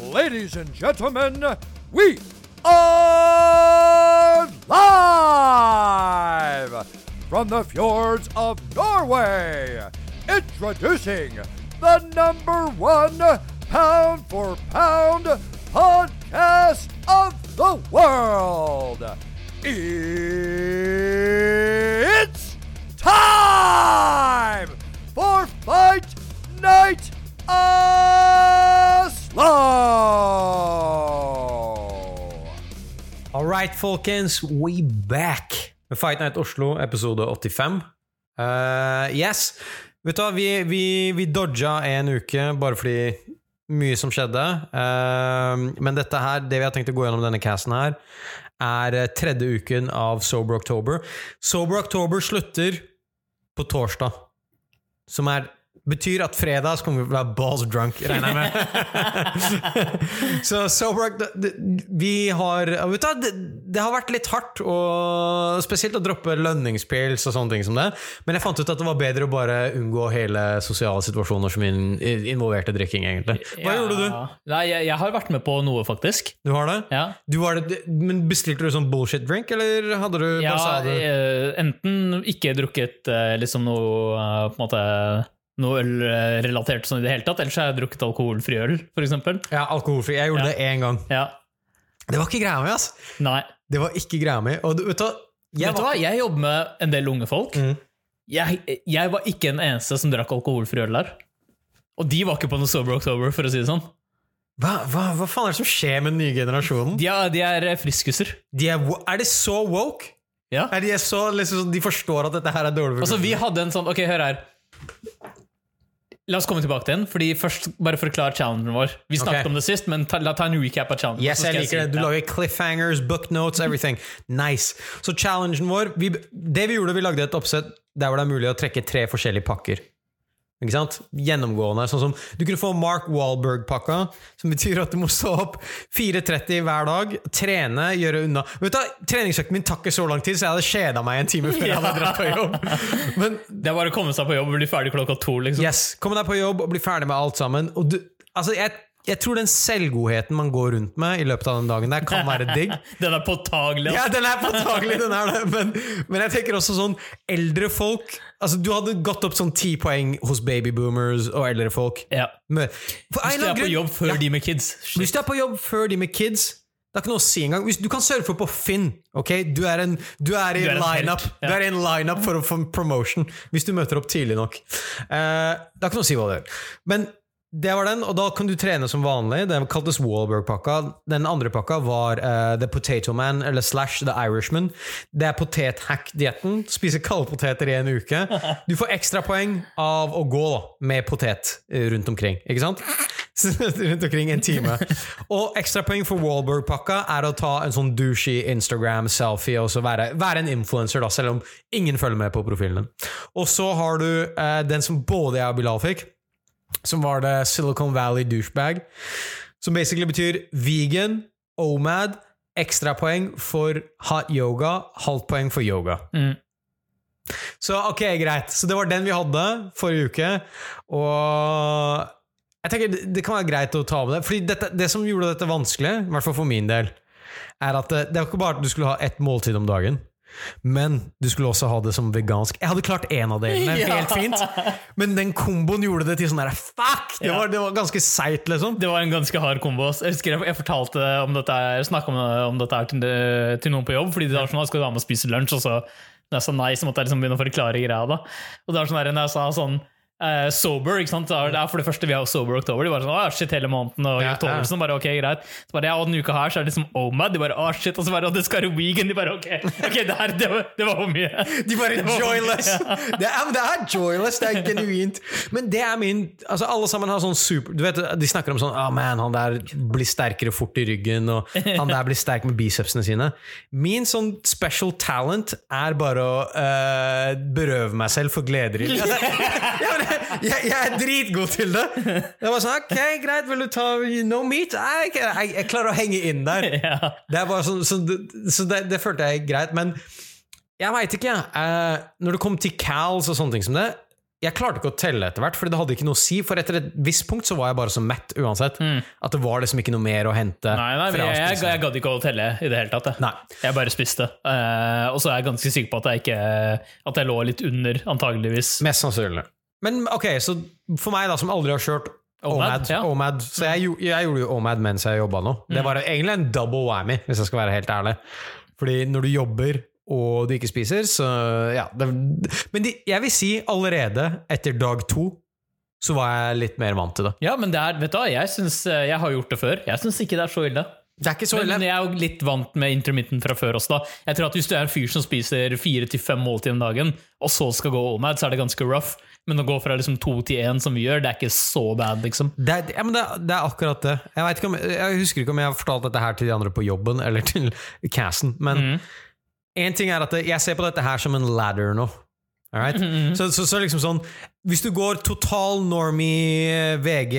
ladies and gentlemen, we are live from the fjords of Norway. Introducing the number one pound for pound podcast of the world. It's time for Fight Night Oslo! All right, folkens, we back med Fight Night Oslo, episode 85. Uh, yes. Vet du hva, vi, vi, vi dodga en uke bare fordi mye som skjedde. Uh, men dette her, det vi har tenkt å gå gjennom denne casten her, er eh, tredje uken av Sober October. Sober October slutter på torsdag, som er Betyr at fredag så kommer vi til å være balls drunk, regner jeg med. så Sober Vi har vet du, det, det har vært litt hardt, og spesielt å droppe lønningspils og sånne ting som det. Men jeg fant ut at det var bedre å bare unngå hele sosiale situasjoner som in, involverte drikking, egentlig. Hva Ja. gjorde du? Nei, jeg, jeg har vært med på noe, faktisk. Du har det? Ja. Du har det men bestilte du sånn bullshit drink, eller hadde du Ja, du eh, enten ikke drukket eh, liksom noe eh, på en måte noe øl eh, relatert sånn i det hele tatt, Ellers har jeg drukket alkoholfri øl, eksempel. Ja, alkoholfri. Jeg gjorde Ja. det én gang. Ja. Det var ikke greia mi, ass! Nei. Det var ikke greia mi. Og du, vet du? Jeg Vet du hva, jeg jobber med en del unge folk. Mm. Jeg, jeg var ikke den eneste som drakk alkoholfri øl der. Og de var ikke på noe Sober October, for å si det sånn. Hva, hva, hva faen er det som skjer med den nye generasjonen? De er, de er eh, friskuser. De er, er de så woke? Ja. Er de, så, liksom, de forstår at dette her er dårlig Altså, vi hadde en sånn Ok, hør her. La oss komme tilbake til den. Fordi først Bare forklar challengen vår. Vi snakket okay. om det sist, men ta, la ta en recap av challengen. Yes, jeg liker det. Du lager cliffhangers, booknotes, everything. Nice. Så challengen vår vi, Det vi gjorde, vi lagde et oppsett der hvor det er mulig å trekke tre forskjellige pakker. Ikke sant? Gjennomgående. Sånn som Du kunne få Mark Wahlberg-pakka, som betyr at du må stå opp 4.30 hver dag, trene, gjøre unna Vet du, Treningsøkten min takker så lang tid, så jeg hadde kjeda meg en time før jeg hadde dratt på jobb. Men Det er bare å komme seg på jobb og bli ferdig klokka to. liksom. Yes, Komme deg på jobb og bli ferdig med alt sammen. Og du, altså jeg, jeg tror den selvgodheten man går rundt med i løpet av den dagen der, kan være digg. Den er påtagelig. Ja, den er påtagelig, den er det. Men, men jeg tenker også sånn eldre folk Altså, Du hadde gått opp sånn ti poeng hos babyboomers og eldre folk. Ja. Men, for Hvis du er på jobb før Ja. de med kids. Shit. Hvis du er på jobb før de med kids det er ikke noe å si engang. Du kan surfe på Finn. ok? Du er, en, du er i er en lineup ja. Du er i en lineup for en promotion hvis du møter opp tidlig nok. Uh, det er ikke noe å si hva det gjør. Men det var den, og da kan du trene som vanlig. Den kaltes Wahlberg-pakka. Den andre pakka var uh, The Potato Man, eller slash The Irishman. Det er potethack-dietten. Spise kalde poteter i en uke. Du får ekstrapoeng av å gå da, med potet eh, rundt omkring. Ikke sant? rundt omkring en time. Og ekstrapoeng for Wahlberg-pakka er å ta en sånn douchey Instagram-selfie og så være, være en influencer, da, selv om ingen følger med på profilen din. Og så har du eh, den som både jeg og Bilal fikk, som var det Silicon Valley douchebag. Som basically betyr vegan, OMAD, ekstrapoeng for hot yoga, halvt poeng for yoga. Mm. Så ok, greit. Så det var den vi hadde forrige uke. Og jeg tenker det- kan være greit å ta med det. Fordi dette, det som gjorde dette vanskelig, i hvert fall for min del, er at det, det var ikke bare at du skulle ha ett måltid om dagen. Men du skulle også ha det som vegansk. Jeg hadde klart én av delene, Ja. helt fint. Men den komboen gjorde det til sånn der Fuck! Det Ja. var, det var ganske seigt, liksom. Det var en ganske hard kombo. Jeg husker jeg, jeg fortalte om dette Jeg om, om dette her til, til noen på jobb, fordi de var sånn, «Ah, skal du være med og spise lunsj, og så når jeg sa nei, så måtte jeg liksom begynne å forklare greia. da. Og det var sånn der, når jeg sa sånn eh, sober, ikke sant? Det er for det første vi har sober oktober. De bare sånn, shit, hele måneden og Ja, oktober, ja. så bare ok, greit. Så bare, ja, og denne uka her så er det liksom OMAD. De bare, ah, shit, og så bare, og det skal være weekend. De bare, ok, ok, det, her, det, var, det var for mye. De bare Det joyless. mye, ja. Det er, det er joyless, det er genuint. Men det er min Altså Alle sammen har sånn super Du vet, De snakker om sånn ah man, han der blir sterkere fort i ryggen, og han der blir sterk med bicepsene sine. Min sånn special talent er bare å uh, berøve meg selv for gleder. Altså, ja, men jeg, jeg er dritgod til det. Det var sånn Ok, greit, vil du ta no meat? Jeg, jeg, jeg klarer å henge inn der. Ja. Det sånn, så så det, det følte jeg greit. Men jeg veit ikke. eh, når det kom til Cals og sånne ting som det jeg klarte ikke å telle etter hvert, for det hadde ikke noe å si. For etter et visst punkt så var jeg bare så mett uansett. At det var liksom ikke noe mer å hente. Mm. Nei, nei, jeg, jeg, jeg gadd ikke å telle i det hele tatt. Jeg, Nei. jeg bare spiste. Eh, og så er jeg ganske sikker på at jeg, ikke, at jeg lå litt under, antageligvis. Mest sannsynlig. Men ok, så for meg da, som aldri har kjørt OMAD, OMAD, ja. Så jeg, jeg gjorde jo OMAD mens jeg jobba nå. Det var egentlig en double whammy, hvis jeg skal være helt ærlig. Fordi når du jobber og du ikke spiser, så ja det, Men de, jeg vil si allerede etter dag to så var jeg litt mer vant til det. Ja, men det er, vet du hva, jeg, synes, eh, jeg har gjort det før. Jeg syns ikke det er så ille. Det er ikke så ille. men jeg er jo litt vant med intermittent fra før også. da Jeg tror at Hvis du er en fyr som spiser fire til fem måltider om dagen, og så skal gå OMAD, så er det ganske rough. Men å gå fra liksom to til én, som vi gjør, det er ikke så bad, liksom. Det er, ja, men det, er- det er akkurat det. Jeg, om, jeg husker ikke om jeg har fortalt dette her til de andre på jobben eller til casten, men en ting er at jeg ser på dette her som en ladder nå. Alright? Så, så, så liksom sånn Hvis du går total normie VG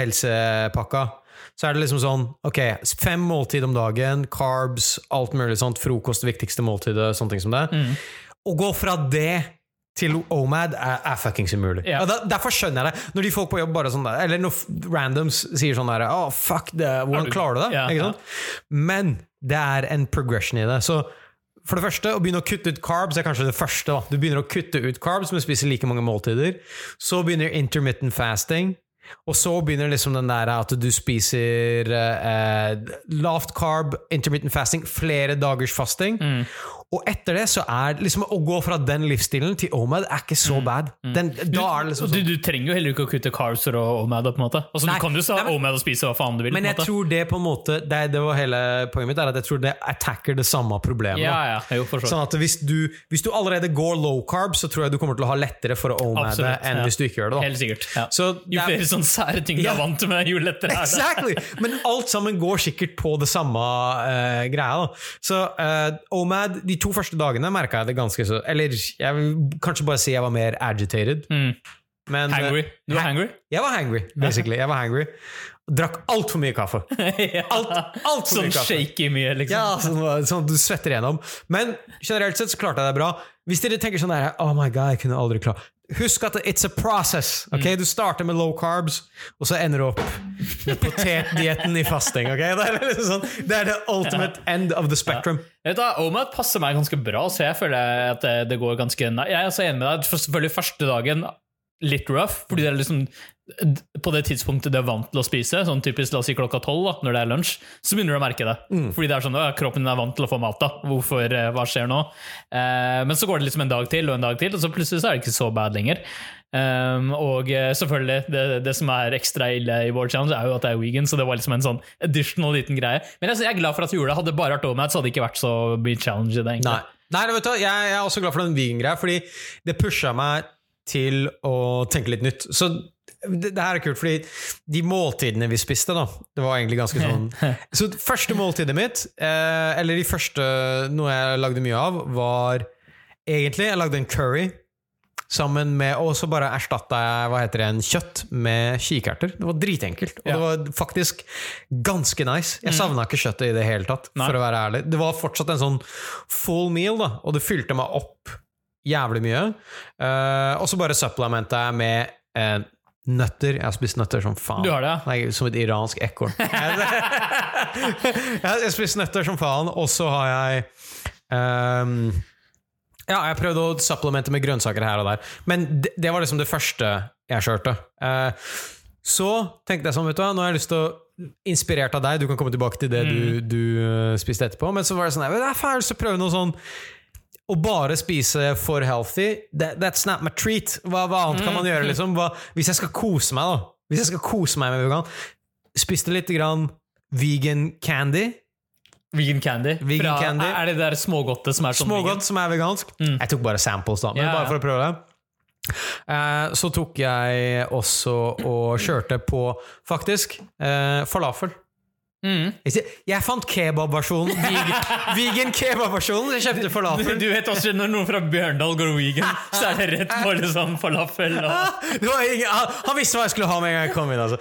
helsepakka, så er det liksom sånn Ok, fem måltid om dagen, carbs, alt mulig sånt, frokost, viktigste måltidet, sånne ting som det. Å gå fra det til OMAD er, er fuckings umulig. Og da, derfor skjønner jeg det. Når de folk på jobb bare sånn der, Eller når randoms sier sånn der oh, fuck det, hvordan klarer du det? Ja. sant? Men det er en progression i det. Så for det første, å begynne å kutte ut carbs er kanskje det første. Da. Du begynner å kutte ut carbs, men spiser like mange måltider. Så begynner intermittent fasting. Og så begynner liksom den der at du spiser eh, lavt carb, intermittent fasting, flere dagers fasting. Mm. Og etter det så er liksom å gå fra den livsstilen til OMAD er ikke så bad. Den, da er det liksom Og du, sånn. du trenger jo heller ikke å kutte carbs for OMAD. på en måte Altså Nei, Du kan jo sa OMAD og spise hva faen du vil. Men jeg tror det på en måte Det, det var hele poenget mitt, er at jeg tror det attacker det samme problemet. Ja, ja, jo. Sånn at hvis du, hvis du allerede går low carb, så tror jeg du kommer til å ha lettere for å Omad enn ja. hvis du ikke gjør det. Da. Helt sikkert. Ja. Så jo flere er- sånne sære ting du er vant med, jo lettere er det. Exactly! Men alt sammen går sikkert på det samme uh, greia. Da. Så uh, OMAD, de to første dagene merka jeg det ganske så Eller jeg vil kanskje bare si jeg var mer agitated. Mm. Men eh, Hangry. Du var hangry? jeg var hangry, basically. Jeg var hangry. Drakk altfor mye kaffe. Alt, alt for Sånn mye kaffe. shaky mye, liksom. Ja, sånn, sånn du svetter igjennom. Men generelt sett så klarte jeg det bra. Hvis dere tenker sånn der Oh my god, jeg kunne aldri klare Husk at it's a process. ok? Du starter med low carbs, og så ender du opp med potetdietten i fasting. ok? Det er, liksom sånn, det er the ultimate end of the spectrum. Vet du, Omat passer meg ganske bra, så jeg føler at det, går ganske Jeg er så enig med deg. Selvfølgelig første dagen litt rough, fordi det er liksom på det tidspunktet du er vant til å spise, sånn typisk la oss si klokka tolv, når det er lunsj, så begynner du å merke det. Fordi det er sånn, «Å, kroppen din er vant til å få mat, da. Hvorfor, eh, hva skjer nå? Eh, men så går det liksom en dag til og en dag til, og så plutselig så er det ikke så bad lenger. Um, og eh, selvfølgelig, det, det som er ekstra ille i vår challenge, er jo at det er vegan, så det var liksom en sånn additional liten greie. Men jeg, jeg er glad for at vi gjorde det. Hadde det bare vært OMAD, så hadde det ikke vært så mye challenge i det. egentlig. Nei, Nei vet du, jeg, jeg er også glad for den vegan-greia, fordi det pusha meg til å tenke litt nytt. Så det, det her er kult, fordi de måltidene vi spiste, da, det var egentlig ganske sånn Så første måltidet mitt, eh, eller de første noe jeg lagde mye av, var egentlig Jeg lagde en curry. Sammen med, Og så bare erstatta jeg hva heter det, en kjøtt med kikerter. Det var dritenkelt. Og Ja. det var faktisk ganske nice. Jeg savna ikke kjøttet i det hele tatt. Nei. for å være ærlig. Det var fortsatt en sånn full meal, da, og det fylte meg opp jævlig mye. Uh, og så bare supplementa jeg med uh, nøtter. Jeg har spist nøtter som faen. Du har det, ja? Nei, som et iransk ekorn. jeg har spist nøtter som faen, og så har jeg um, Ja, jeg prøvde å supplemente med grønnsaker her og der, men det, det var liksom det første jeg kjørte. Eh, så tenkte jeg sånn, vet du hva, nå har jeg lyst til å Inspirert av deg, du kan komme tilbake til det du, du uh, spiste etterpå, men så var det sånn Jeg er lyst så prøve noe sånn å bare spise for healthy, that, that's not my treat. Hva, hva annet kan man gjøre? liksom? Hva, hvis jeg skal kose meg, da. Hvis jeg skal kose meg med vegan, spiste litt grann vegan candy. Vegan candy. Vegan Fra, candy. Er det der smågodtet som er sånn Smågodt som er vegansk. Jeg tok bare samples, da, men Ja, bare for å prøve det. Eh, så tok jeg også og kjørte på, faktisk, eh, falafel. Mm. Jeg Jeg fant kebabversjonen. Vegan, vegan kebabversjonen. Jeg kjøpte falafel. du vet også når noen fra Bjørndal går vegan, så er det rett på liksom falafel og Det var ingen, han, han visste hva jeg skulle ha med en gang jeg kom inn. Altså.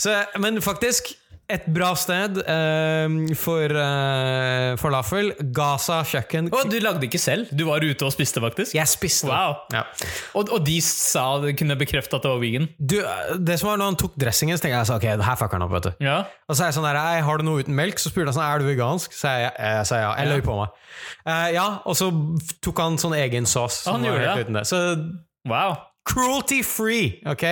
Så, men faktisk, et bra sted uh, for uh, falafel. Gaza kjøkken. Og du lagde ikke selv? Du var ute og spiste, faktisk? Jeg spiste. Wow. Ja. Og, og de sa kunne bekrefte at det var vegan? Du, det som var når han tok dressingen, så tenkte jeg så, ok, her fucker han opp. vet du Ja. Og så er jeg sånn der, «Hei, Har du noe uten melk? Så spurte han sånn, er du vegansk. Så jeg, jeg sa ja. Jeg løy på meg. Uh, ja, Og så tok han sånn egen som Han gjorde helt det? uten det. Så Wow. Cruelty free! ok?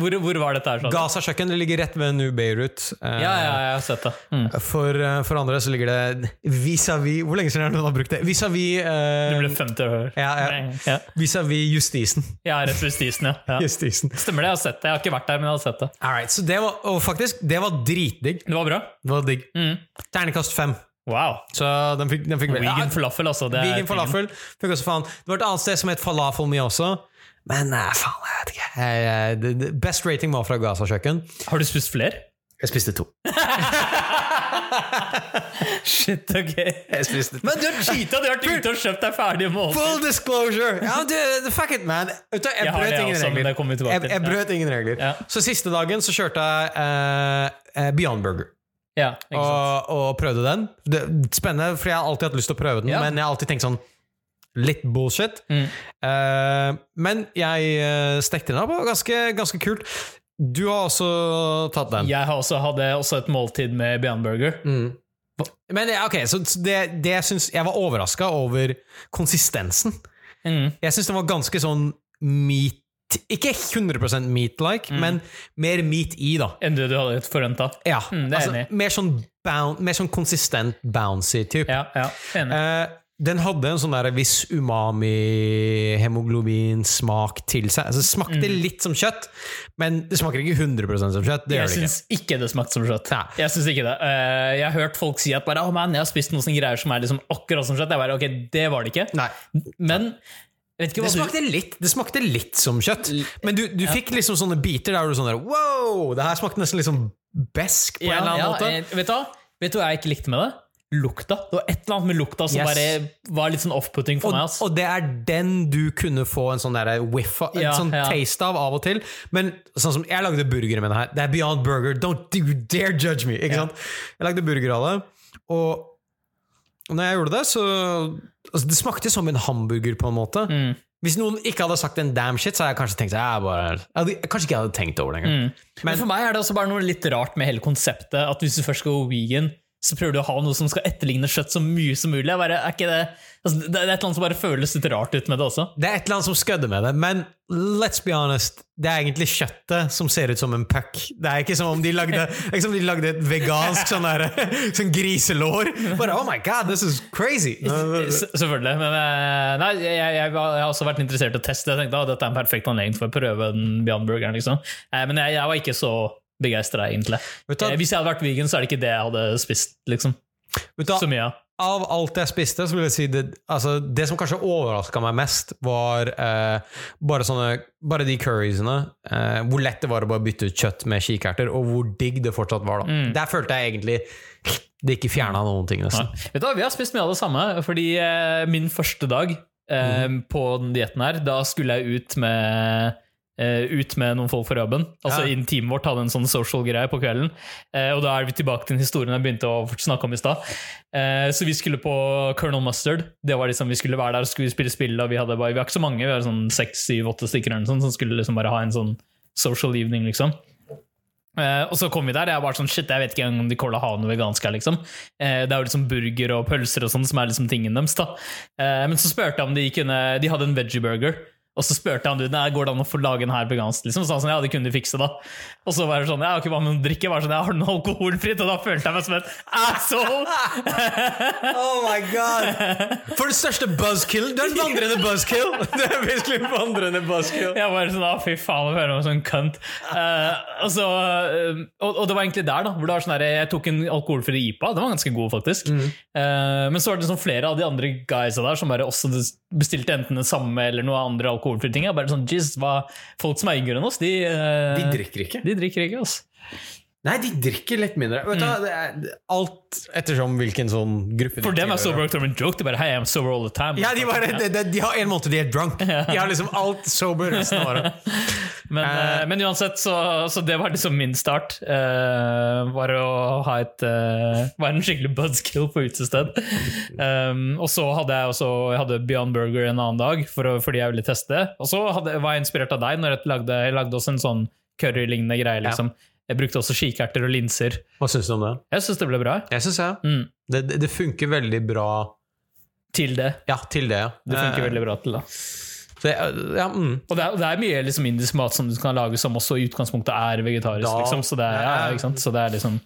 Hvor, hvor var dette her? sa? Gaza kjøkken det ligger rett ved New Beirut. Ja, ja, jeg har sett det. Mm. For, eh, for andre så ligger det vis-à-vis Hvor lenge siden er det noen har brukt det? Vis-à-vis eh, Det ble 50 år. ja, ja. Ja. Vis-à-vis justisen. Ja, rett ved justisen, ja. ja. justisen. Stemmer det, jeg har sett det. Jeg har ikke vært der, men jeg har sett det. Alright, så det var, og faktisk, det var dritdigg. Det var bra. Det var digg. Mm. Ternekast fem. Wow. Så den fikk, den fikk Vegan falafel, altså. Det Vegan falafel. Fikk også faen. Det var et annet sted som het Falafel Mye også. Men eh, faen, jeg vet ikke. Jeg, jeg, best rating var fra Gaza kjøkken. Har du spist flere? Jeg spiste to. Shit, ok. Jeg spiste to. Men du har cheata! Du har vært ute og kjøpt deg ferdige måltid. Full disclosure! Ja, du, fuck it, man. Jeg, Jeg brøt det ingen regler. Jeg, jeg brøt ingen regler. Ja. Så siste dagen så kjørte jeg eh, eh, Beyond Burger. Ja, ikke sant. Og, og prøvde den. Det, spennende, for jeg har alltid hatt lyst til å prøve den, Ja. men jeg har alltid tenkt sånn Litt bullshit. Mm. Uh, men jeg uh, stekte den opp, og ganske, ganske kult. Du har også tatt den. Jeg har også, hadde også et måltid med Beyond Burger. Men ok, så det, det jeg syns Jeg var overraska over konsistensen. Mm. Jeg syns den var ganske sånn meat Ikke 100 meat-like, Mm. men mer meat i, da. Enn det du hadde forventa. Ja, Mm, det er altså, enig. mer, sånn boun- mer sånn konsistent bouncy type. Ja, ja, enig. Eh, den hadde en sånn der viss umami-hemoglobin-smak til seg. Altså, det smakte litt som kjøtt, men det smaker ikke 100 som kjøtt. Det jeg ikke. syns ikke det smakte som kjøtt. Ja. Jeg synes ikke det. Uh, jeg har hørt folk si at bare, oh man, jeg har spist noen greier som er liksom akkurat som kjøtt. Jeg bare, ok, Det var det ikke. Nei. Men Det smakte, du litt, det smakte litt som kjøtt, men du, du fikk liksom sånne biter der du sånn der Wow! Det her smakte nesten litt sånn besk på en eller annen ja, måte. Jeg, vet, du vet du hva jeg ikke likte med det? Lukta. Det var et eller annet med lukta som Yes. bare var litt sånn off-putting for Og, meg. ass. og det er den du kunne få en sånn der whiff av, en Ja, sånn ja. taste av av og til. Men sånn som jeg lagde burgere med det her. Det er Beyond Burger. Don't you dare judge me! Ikke Ja. sant? Jeg lagde burger av det, og når jeg gjorde det, så altså, Det smakte som en hamburger, på en måte. Mm. Hvis noen ikke hadde sagt en damn shit, så hadde jeg kanskje tenkt jeg bare, jeg hadde, Kanskje ikke jeg hadde tenkt over det engang. Mm. Men for meg er det også bare noe litt rart med hele konseptet. At hvis du først går vegan, så prøver du å ha noe som skal etterligne kjøtt så mye som mulig. Bare, er ikke det, altså, det er et eller annet som bare føles litt rart ut med det også. Det er et eller annet som skødder med det, men let's be honest, det er egentlig kjøttet som ser ut som en puck. Det er ikke som om de lagde, det er ikke som om de lagde et vegansk sånn, der, sånn griselår. Bare, oh my god, this is crazy! Selvfølgelig. Men eh, nei, jeg, jeg, jeg har også vært interessert i å teste. Jeg tenkte at dette er en perfekt anledning for å prøve den Beyond Burgeren. Liksom. Eh, Men jeg, jeg var ikke så begeistra, egentlig. Eh, Hvis jeg hadde vært vegan, så er det ikke det jeg hadde spist. liksom. Så mye av. Alt jeg spiste, så vil jeg si det, altså, det som kanskje overraska meg mest, var eh, bare, sånne, bare de curriesene. Eh, hvor lett det var å bare bytte ut kjøtt med kikerter, og hvor digg det fortsatt var. da. Der følte jeg egentlig det ikke fjerna noen ting, nesten. Ja. Vet du hva, Vi har spist mye av det samme. Fordi eh, min første dag mm. på den dietten her, da skulle jeg ut med eh, ut med noen folk fra jobben. Altså Ja. Teamet vårt hadde en sånn social greie på kvelden. Uh, og da er vi tilbake til den historien jeg begynte å snakke om i stad. Uh, så vi skulle på Colonel Mustard. Det var liksom, Vi skulle være der og skulle spille spill. Og vi, hadde bare, vi var ikke så mange, vi var sånn seks, syv, åtte stykker eller sånt, som skulle liksom bare ha en sånn social evening. liksom og så kom vi der, jeg var sånn, shit, jeg vet ikke engang om de Cola har noe vegansk her, liksom. Det er jo liksom burger og pølser og sånn som er liksom tingen deres, da. Men så spurte jeg om de kunne, de hadde en veggie burger, og så spurte det, nei, går det an å få lage den her vegansk, liksom. Så sa han sånn, ja, det kunne de fikse da. Og så var det sånn, ja, ok, bare med drikke? Var sånn, jeg har noe alkoholfritt? Og da følte jeg meg som en asshole! Oh my god! For den største buzzkill! Du er en vandrende buzzkill! Du er virkelig en vandrende buzzkill. Jeg var sånn, ja, fy faen, jeg føler meg som en kønt. Uh, og, så, uh, og, og det var egentlig der, da. Hvor det var sånn her, jeg tok en alkoholfri IPA. Den var ganske god, faktisk. Eh, men så var det sånn flere av de andre guysa der som bare også bestilte enten det samme eller noe andre alkoholfrie ting. Bare sånn, Jesus, hva, Folk som er yngre enn oss, de, eh, De drikker ikke. de drikker ikke. ass. Nei, de drikker litt mindre. Vet du, det er alt ettersom hvilken sånn gruppe For dem er sober. October en joke. De bare Hey, I'm sober all the time. Ja, de, bare, de, de, de har en måned de er drunk. De har liksom alt sober resten av året. Men, uh, men uansett, så, så det var liksom min start. Uh, var å ha et uh, Være en skikkelig buzzkill på utested. Um, og så hadde jeg også jeg hadde Beyond Burger en annen dag, for å, fordi jeg ville teste. Og så hadde, var jeg inspirert av deg når jeg lagde, jeg lagde også en sånn curry-lignende greie. liksom. Jeg brukte også kikerter og linser. Hva syns du om det? Jeg syns det ble bra. Jeg synes jeg. Mm. Det, det, det funker veldig bra Til det. Ja, til det, ja. Det funker Eh, veldig bra til det. Det, ja, mm. Og det er, det er mye liksom, indisk mat som du kan lage som også i utgangspunktet er vegetarisk. Da- liksom. Så, det er, ja, så det er liksom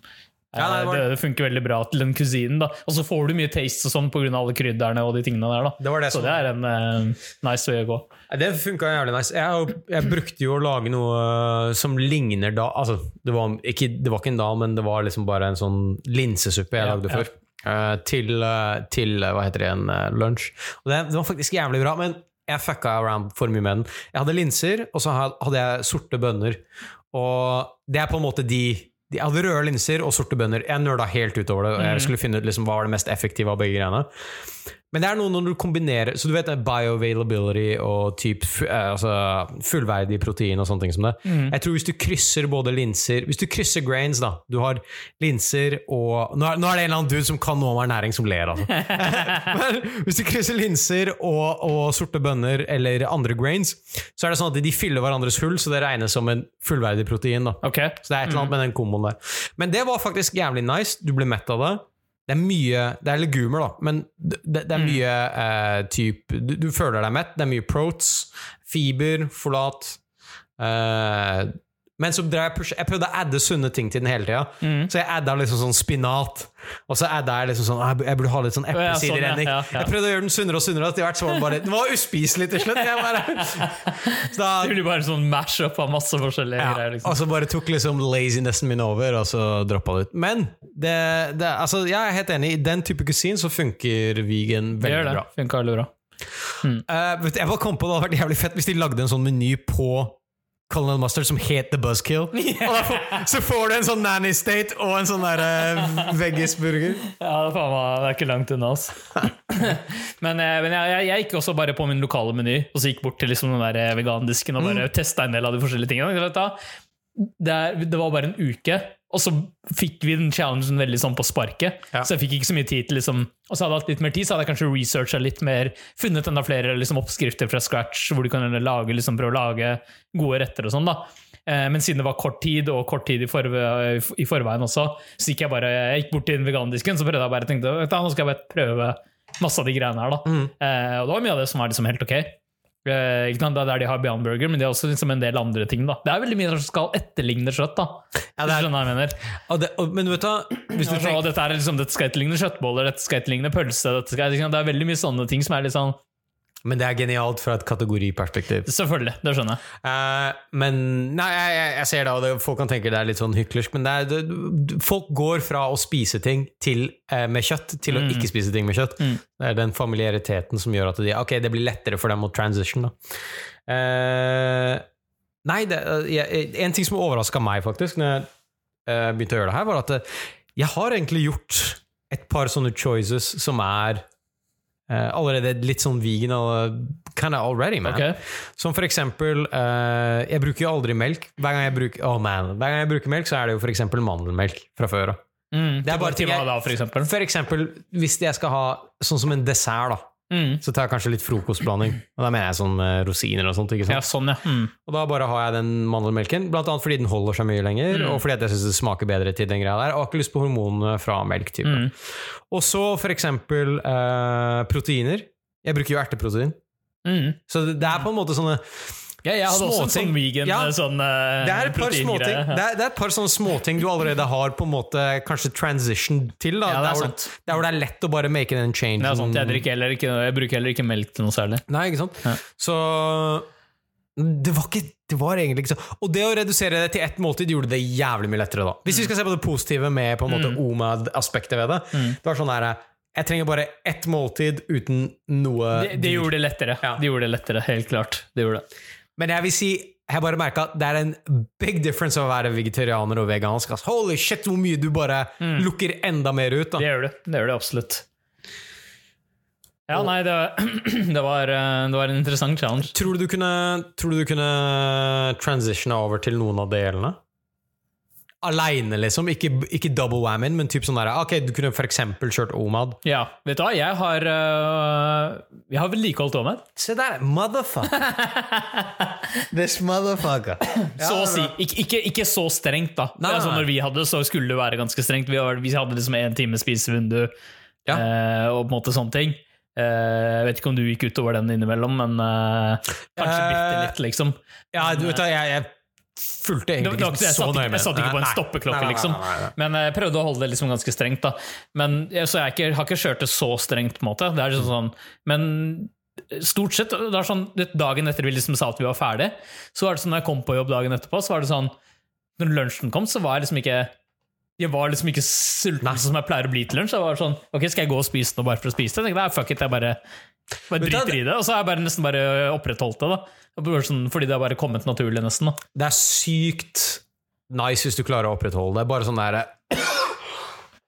Ja, nei, det var- det, det funker veldig bra til den kusinen. da Og så får du mye taste og sånn pga. alle krydderne og de tingene der. da Det var det Så som det er en uh, nice vei å gå. Det funka jævlig nice. Jeg, jeg brukte jo å lage noe øh, som ligner da Altså, det var ikke, det var ikke en dal, men det var liksom bare en sånn linsesuppe jeg Ja, lagde ja. før. øh, til, uh, til hva heter det igjen, lunsj. Og det, det var faktisk jævlig bra, men jeg fucka around for mye med den. Jeg hadde linser, og så hadde jeg sorte bønner. Og det er på en måte de- jeg hadde røde linser og sorte bønner. Jeg nøla helt utover det. og Jeg skulle finne ut liksom hva var det mest effektive av begge greiene. Men det er noe når du kombinerer Så du vet bioavailability og typ, eh, altså, fullverdig protein og sånne ting som det. Jeg tror hvis du krysser både linser Hvis du krysser grains, da Du har linser og Nå er, nå er det en eller annen dude som kan noe om ernæring, som ler, altså. Men hvis du krysser linser og, og sorte bønner eller andre grains, så er det sånn at de fyller hverandres hull, så det regnes som en fullverdig protein. da okay. så det er et eller annet med den komboen der. Men det var faktisk jævlig nice. Du ble mett av det. Det er mye Det er legumer, da, men det, det er mye eh, typ du, du føler deg mett. Det er mye protes, fiber, folat eh, Men så jeg, push, jeg prøvde å adde sunne ting til den hele tida. Så jeg adda liksom sånn spinat. Og så adda jeg liksom sånn «Ah, Jeg burde ha litt sånn ja, sånn, ja, ja. Jeg prøvde å gjøre den sunnere og sunnere. Etter hvert så var den bare Den var uspiselig til slutt. Jeg bare, så da, Det blir bare sånn mash-up av masse forskjellige greier. liksom Og så bare tok liksom lazinessen min over, og så droppa det ut. Men det, det, altså, jeg er helt enig. I den type kusin så funker vegan veldig det det. bra. Funker veldig bra. Vet du, jeg bare kom på Det hadde vært jævlig fett hvis de lagde en sånn meny på Colonel Mustard som het The Buzzkill. Og får, så får du en sånn nanny state og en sånn der uh, veggisburger. Ja, det er, ikke langt unna, altså. men jeg, men jeg, jeg, jeg gikk også bare på min lokale meny, og så gikk bort til liksom den der vegandisken og bare testa en del av de forskjellige tingene. Det var bare en uke, og så fikk vi den challengen veldig sånn på sparket. Ja. Så jeg fikk ikke så mye tid til liksom Og så hadde jeg hatt litt mer tid, så hadde jeg kanskje researcha litt mer, funnet enda flere liksom, oppskrifter fra scratch, hvor du kan lage, liksom, prøve å lage gode retter og sånn. da Eh, Men siden det var kort tid, og kort tid i, forve, i forveien også, så gikk jeg bare Jeg gikk bort til vegandisken så prøvde jeg bare tenkte, nå skal jeg bare prøve masse av de greiene her. da eh, Og det var mye av det som var liksom helt ok. Eh, ikke sant? Det er der de har Beyond Burger, men de har også liksom en del andre ting. da Det er veldig mye som skal etterligne kjøtt. da Ja, det er- skjønner hva jeg mener. Og det, og, men vet du? Hvis du Altså, tenker, dette, er liksom, dette skal etterligne kjøttboller, dette skal etterligne pølse. Dette skal, det er veldig mye sånne ting som er litt sånn men det er genialt fra et kategoriperspektiv. Selvfølgelig, det skjønner jeg. Uh, men Nei, jeg, jeg, ser det, og det, folk kan tenke det er litt sånn hyklersk, men det er, det, folk går fra å spise ting til, uh, med kjøtt til å ikke spise ting med kjøtt. Det er den familiariteten som gjør at de, okay, det blir lettere for dem å transition. Eh, nei, det, jeg, en ting som overraska meg, faktisk, når jeg begynte å gjøre det her, var at jeg har egentlig gjort et par sånne choices som er allerede litt sånn vegan kind of already, man. Okay. Som for eksempel uh, Jeg bruker jo aldri melk. Hver gang jeg bruker, oh man, hver gang jeg bruker melk, så er det jo for eksempel mandelmelk fra før av. Mm, Det er bare til hva da, for eksempel? For eksempel hvis jeg skal ha sånn som en dessert, da. Mm. Så tar jeg kanskje litt frokostblanding. Og da mener jeg sånn med rosiner og sånt. Ja, sånn, ja. Mm. Og da bare har jeg den mandelmelken, blant annet fordi den holder seg mye lenger, Mm. og fordi jeg syns det smaker bedre til den greia der. Og har ikke lyst på hormonene fra melk. Mm. Og så for eksempel eh, proteiner. Jeg bruker jo erteprotein. Mm. Så det, det er på en måte sånne Ja, jeg hadde også en sånn vegan Ja. sånn, uh, Det er et par småting det er, det er et par sånne småting du allerede har på en måte kanskje transition til. Da. Ja, det er der, hvor, sant. der hvor det er lett å bare make den change. Det er sant, jeg, heller ikke, jeg bruker heller ikke melk til noe særlig. Nei, ikke sant? Ja. Så det var, ikke, det var egentlig ikke sånn. Og det å redusere det til ett måltid gjorde det jævlig mye lettere. da Hvis vi skal se på det positive med på en måte OMAD-aspektet ved det. Det var sånn der, Jeg trenger bare ett måltid uten noe Det, det gjorde det lettere. Ja. Det gjorde det lettere, helt klart. Det gjorde det. Men jeg vil si jeg bare merka at det er en big difference å være vegetarianer og vegansk. Altså. Holy shit, hvor mye du bare lukker enda mer ut. da. Det gjør det. Det gjør det absolutt. Ja, nei, det, det, var, eh, det var en interessant challenge. Tror du du kunne, tror du du kunne transitione over til noen av delene? Aleine, liksom? Ikke, ikke double whammin, men typ sånn der, ok, du kunne eksempel kjørt Omad. Ja, vet du hva, jeg har uh, Jeg har vedlikeholdt Omad. Se der, motherfucker! This motherfucker. Så å si. Ik ikke, ikke så strengt, da. Nei, altså, når vi hadde, så skulle det være ganske strengt. Vi, var, vi hadde liksom én time spisevindu Ja. uh, og på en måte sånne ting. Jeg uh, vet ikke om du gikk utover den innimellom, men uh, kanskje Eh, bitte litt, liksom. Ja, du vet hva, jeg, jeg fulgte egentlig ikke ikke- jeg, så satt nøye med jeg satt ikke på en Nei. stoppeklokke, liksom. nei, nei, nei. Men jeg prøvde å holde det liksom ganske strengt. da Men Så jeg ikke, har ikke kjørt det så strengt, på en måte. Det er liksom sånn Men stort sett, det er sånn dagen etter vi liksom sa at vi var ferdig, så var det sånn når jeg kom på jobb dagen etterpå, så var det sånn Når lunsjen kom, så var jeg liksom ikke jeg var liksom ikke sulten som jeg pleier å bli til lunsj. Jeg var sånn, ok, Skal jeg gå og spise noe bare for å spise det? Nei, fuck it, jeg bare, bare driter i det. Og så har jeg bare nesten bare opprettholdt det. da sånn, Fordi det har bare kommet naturlig, nesten. da Det er sykt nice hvis du klarer å opprettholde det. Bare sånn der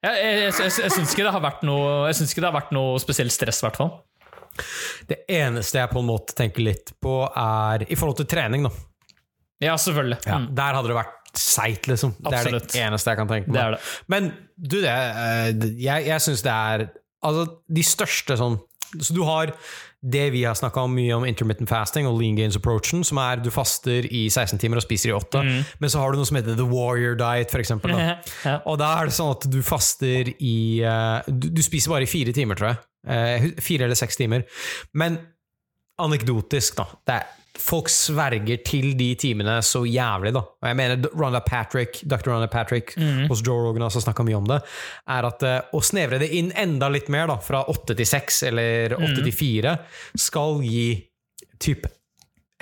Jeg, jeg, jeg, jeg, jeg syns ikke ikke det har vært noe spesielt stress, i hvert fall. Det eneste jeg på en måte tenker litt på, er i forhold til trening, da. Ja, selvfølgelig. Ja, Der hadde det vært seigt, liksom. Det er det eneste jeg kan tenke meg. Men du, det eh, Jeg, jeg syns det er Altså, de største sånn Så du har det vi har snakka mye om intermittent fasting og lean gains approachen, som er du faster i 16 timer og spiser i 8. Men så har du noe som heter the warrior diet, for eksempel. Da. Mm. Ja. Og da er det sånn at du faster i eh, du, du spiser bare i fire timer, tror jeg. Eh, fire eller seks timer. Men anekdotisk, da. Det er, folk sverger til de timene så jævlig, da. Og jeg mener Ronda Patrick, Dr. Ronda Patrick hos Joe Rogan har snakka mye om det, er at eh, å snevre det inn enda litt mer, da, fra åtte til seks eller åtte til fire, skal gi typ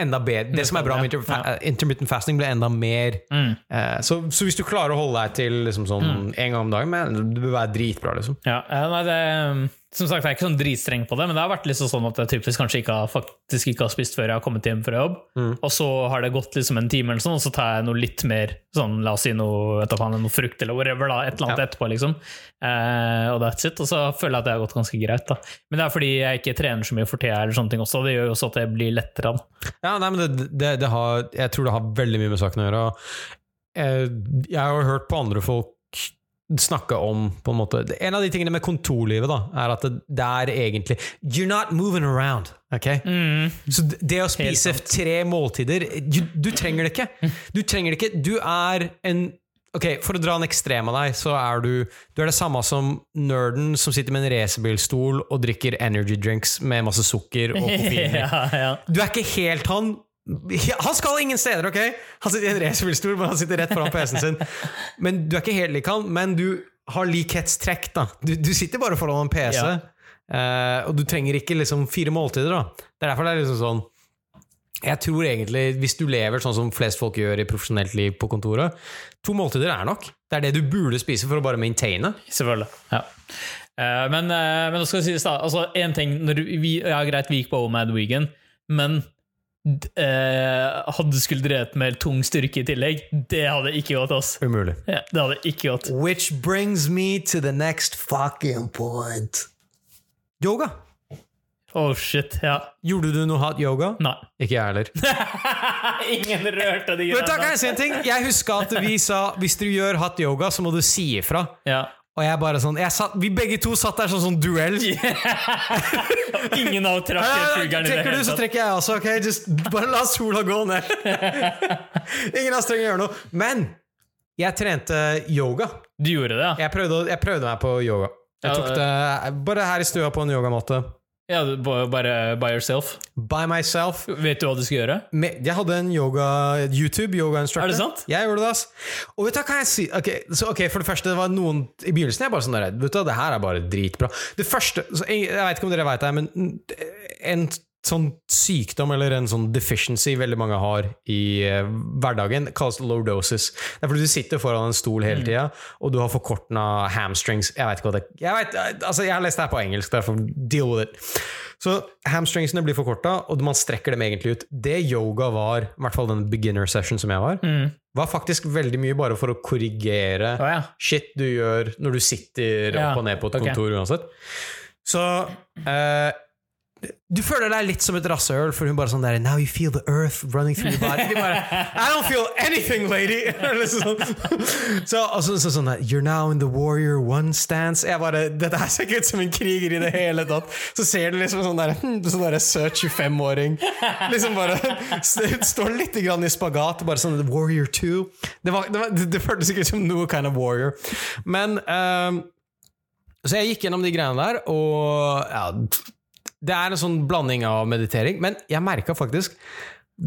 enda bedre Det som er bra med inter Ja. intermittent fasting, blir enda mer Mm. Eh, så, så hvis du klarer å holde deg til liksom sånn en gang om dagen, men det bør være dritbra, liksom. Ja, eh, nei, det, som sagt, jeg er ikke sånn dritstreng på det, men det har vært liksom sånn at jeg typisk kanskje ikke har, faktisk ikke har spist før jeg har kommet hjem fra jobb. Og så har det gått liksom en time, eller sånn, og så tar jeg noe litt mer sånn, la oss si noe, du noe frukt eller whatever, da, et eller annet Ja. etterpå. liksom. Eh, og that's it. Og så føler jeg at det har gått ganske greit. da. Men det er fordi jeg ikke trener så mye for tida, eller sånne ting også. Det gjør jo også at det blir lettere. da. Ja, nei, men det, det, det har, jeg tror det har veldig mye med saken å gjøre. og, eh, jeg har jo hørt på andre folk snakke om på en måte En av de tingene med kontorlivet da, er at det, det er egentlig You're not moving around. ok? Så det- det å spise tre måltider du, du trenger det ikke. Du trenger det ikke. Du er en Ok, For å dra en ekstrem av deg, så er du Du er det samme som nerden som sitter med en racerbilstol og drikker energy drinks med masse sukker og koffein ja, ja. Du er ikke helt han. Han skal ingen steder, ok? Han sitter i en racerbilstol, men han sitter rett foran PC-en sin. Men du er ikke helt lik han, men du har likhetstrekk. da. Du, du sitter bare foran en PC, Ja. uh, og du trenger ikke liksom fire måltider. da. Det er derfor det er liksom sånn Jeg tror egentlig, hvis du lever sånn som flest folk gjør i profesjonelt liv på kontoret, to måltider er nok. Det er det du burde spise for å bare maintaine. Selvfølgelig. Ja. uh, men, uh, men nå skal det sies da, altså en ting når vi, Ja, greit, vi gikk på Omad Weekend, men eh, hadde du skulle drevet med tung styrke i tillegg, det hadde ikke gått. ass. Umulig. Ja, det hadde ikke gått. Which brings me to the next fucking point. Yoga. Oh shit, ja. Gjorde du noe hot yoga? Nei. Ikke jeg heller. Ingen rørte de Men da jeg si en ting Jeg husker at vi sa hvis du gjør hot yoga, så må du si ifra. Ja. Og jeg bare sånn jeg satt, Vi begge to satt der sånn sånn duell. Ingen av trakk triggeren i det trekker du, så trekker jeg også. ok? Just, bare la sola gå ned. Ingen av oss trenger å gjøre noe. Men jeg trente yoga. Du gjorde det, ja? Jeg prøvde, jeg prøvde meg på yoga. Jeg tok det bare her i stua på en yogamatte. Ja bare- by yourself? By myself. Vet du hva du skal gjøre? Jeg hadde en yoga YouTube, yoga instructor. Er det sant? Jeg gjorde det, ass. Og vet du hva kan jeg si? Ok, så, ok, For det første, det var noen i begynnelsen jeg bare sånn der, vet du det her er bare dritbra. Det første, så jeg, vet ikke om dere vet det, men en sånn sykdom eller en sånn deficiency veldig mange har i eh, hverdagen, kalles lordosis. Det er fordi du sitter foran en stol hele tida, og du har forkortna hamstrings. Jeg vet ikke hva det jeg, vet, altså, jeg har lest det her på engelsk, derfor deal with it. Så hamstringsene blir forkorta, og man strekker dem egentlig ut. Det yoga var, i hvert fall den beginner session som jeg var, var faktisk veldig mye bare for å korrigere oh, ja. shit du gjør når du sitter Ja, opp og ned på et okay. kontor uansett. Så eh, du føler deg litt som et rasshøl, for hun bare sånn der Now you feel the earth running through your body. Bare, I don't feel anything, lady! så, sånn. Så, og så, så sånn der You're now in the warrior one stance. Jeg bare, Dette her ser ikke ut som en kriger i det hele tatt. Så ser du liksom sånn der, hm, sånn der søt 25-åring liksom bare står litt grann i spagat, bare sånn Warrior 2. Det, var, det, var, det, føltes ikke som noe kind of warrior. Men um, så jeg gikk gjennom de greiene der, og ja, det er en sånn blanding av meditering. Men jeg merka faktisk,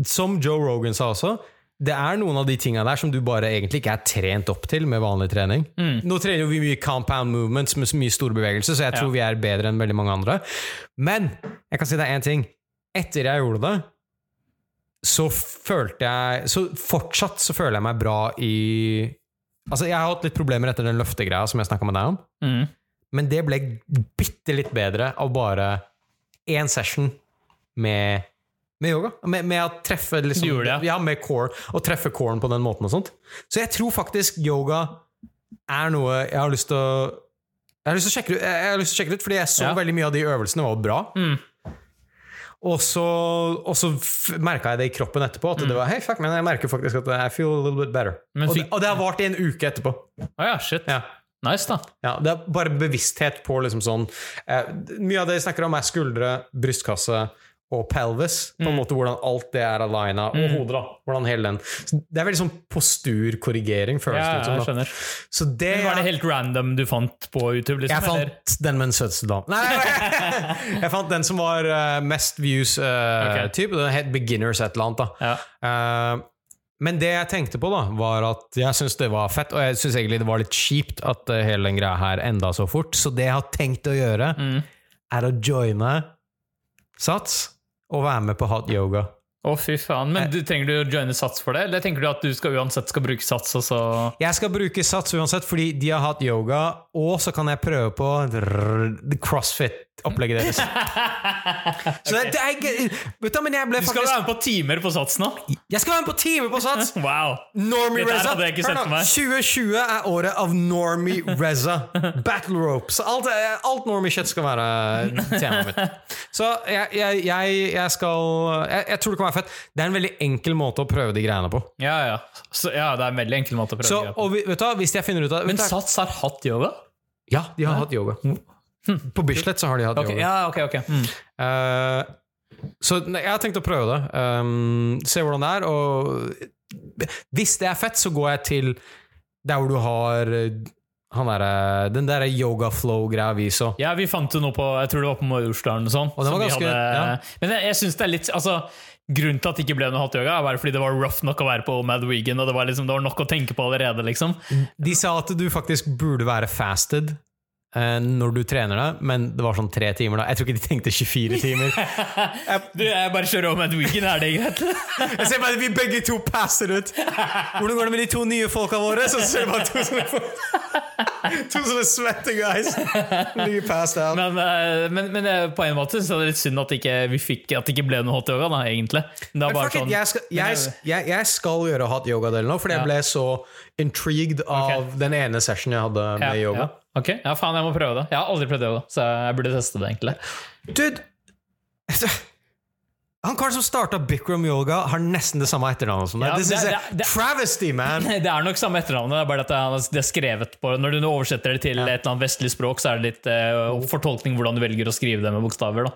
som Joe Rogan sa også, det er noen av de tinga der som du bare egentlig ikke er trent opp til med vanlig trening. Nå trener jo vi mye compound movements med så mye store bevegelser, så jeg tror vi er bedre enn veldig mange andre. Men jeg kan si deg én ting. Etter jeg gjorde det, så følte jeg Så fortsatt så føler jeg meg bra i Altså, jeg har hatt litt problemer etter den løftegreia som jeg snakka med deg om. Mm. Men det ble bitte litt bedre av bare én session med, med yoga. Med, med å treffe liksom, gjorde ja. med core, og treffe coren på den måten og sånt. Så jeg tror faktisk yoga er noe jeg har lyst til å jeg har lyst til å sjekke, det ut- jeg lyst til å sjekke ut, fordi jeg så Ja. veldig mye av de øvelsene var bra. Mm. Og så, og så merka jeg det i kroppen etterpå. At det var, hey, fuck, men jeg merker faktisk at I feel a little bit better. Mm. Men og, det, og det har vart i en uke etterpå. Oh, ja, shit. Ja. Nice, da. Ja, det er bare bevissthet på liksom sånn eh, Mye av det jeg snakker om, er skuldre, brystkasse og pelvis. På Mm. en måte Hvordan alt det er aligna. Og hodet, da. Hvordan hele den Så Det er veldig sånn posturkorrigering, føles Ja, det ut som. da. Så det Men Var det helt random du fant på YouTube? Liksom, Jeg eller? fant den med den søteste damen. Nei, jeg fant den som var uh, mest views uh, okay. Den het Beginners et eller annet. da Ja. Eh, men det jeg tenkte på, da var at jeg syns det var fett, og jeg syns egentlig det var litt kjipt at eh, hele den greia her enda så fort. Så det jeg har tenkt å gjøre, Mm. er å joine Sats og være med på hot yoga. Å, fy faen. Men du, trenger du å joine Sats for det? Eller tenker du at du skal uansett skal bruke Sats, og så Jeg skal bruke Sats uansett, fordi de har hatt yoga, og så kan jeg prøve på rrr, crossfit-opplegget deres. Så det, er Vet du, men jeg ble Du skal faktisk være med på timer på Sats nå? Jeg skal være med på timer på Sats! Wow! Normie Reza. jeg Hør nå, 2020 er året av Normie Reza. Battle ropes. Alt, alt Normie shit skal være temaet mitt. Så jeg, jeg, jeg, jeg skal jeg, jeg tror det kan være fett. Det er en veldig enkel måte å prøve de greiene på. Ja, ja. Så, ja, det er en veldig enkel måte å prøve Så, greiene på. og vi- vet du hvis jeg finner ut av Men? Sats har hatt yoga? Ja, de har hatt yoga. På Bislett så har de hatt okay. yoga. ja, ok, ok. Mm. Uh, så nei, jeg har tenkt å prøve det. Um, se hvordan det er. Og hvis det er fett, så går jeg til der hvor du har eh, han derre- den der yoga flow-greia vi så. Ja, vi fant jo noe på Jeg tror det var på og sånn. Ganske- Men jeg, jeg synes det er litt Altså Grunnen til at det ikke ble noe hot yoga, er bare fordi det var rough nok å være på Mad Wegan, og det var, liksom, det var nok å tenke på allerede, liksom. De sa at du faktisk burde være fasted når du trener deg, men det var sånn tre timer da. Jeg tror ikke de tenkte 24 timer. Du, jeg bare kjører over et weekend, er det greit? Jeg ser bare at vi begge to passer ut. Hvordan går det med de to nye folka våre? Så ser du bare to sånne To sånne svette guys. Ligger passed out. Men, eh, men, men eh, på en måte så er det litt synd at, ikke, vi fikk, at det ikke ble noe hot yoga, da, egentlig. Det var bare sånn, jeg, skal, jeg, jeg- jeg, skal gjøre hot yoga-delen nå, fordi jeg ble så intrigued av den ene sessionen jeg hadde med ja, yoga. Ja. Ok, ja faen, jeg må prøve det. Jeg har aldri prøvd det, så jeg burde teste det, egentlig. Dude Han karen som starta Bikram Yoga, har nesten det samme etternavnet som deg. Ja, det- det- travesty, man! Det er nok samme etternavnet, det er bare at det er- skrevet på Når du oversetter det til et eller annet vestlig språk, så er det litt uh, fortolkning hvordan du velger å skrive det med bokstaver. Da.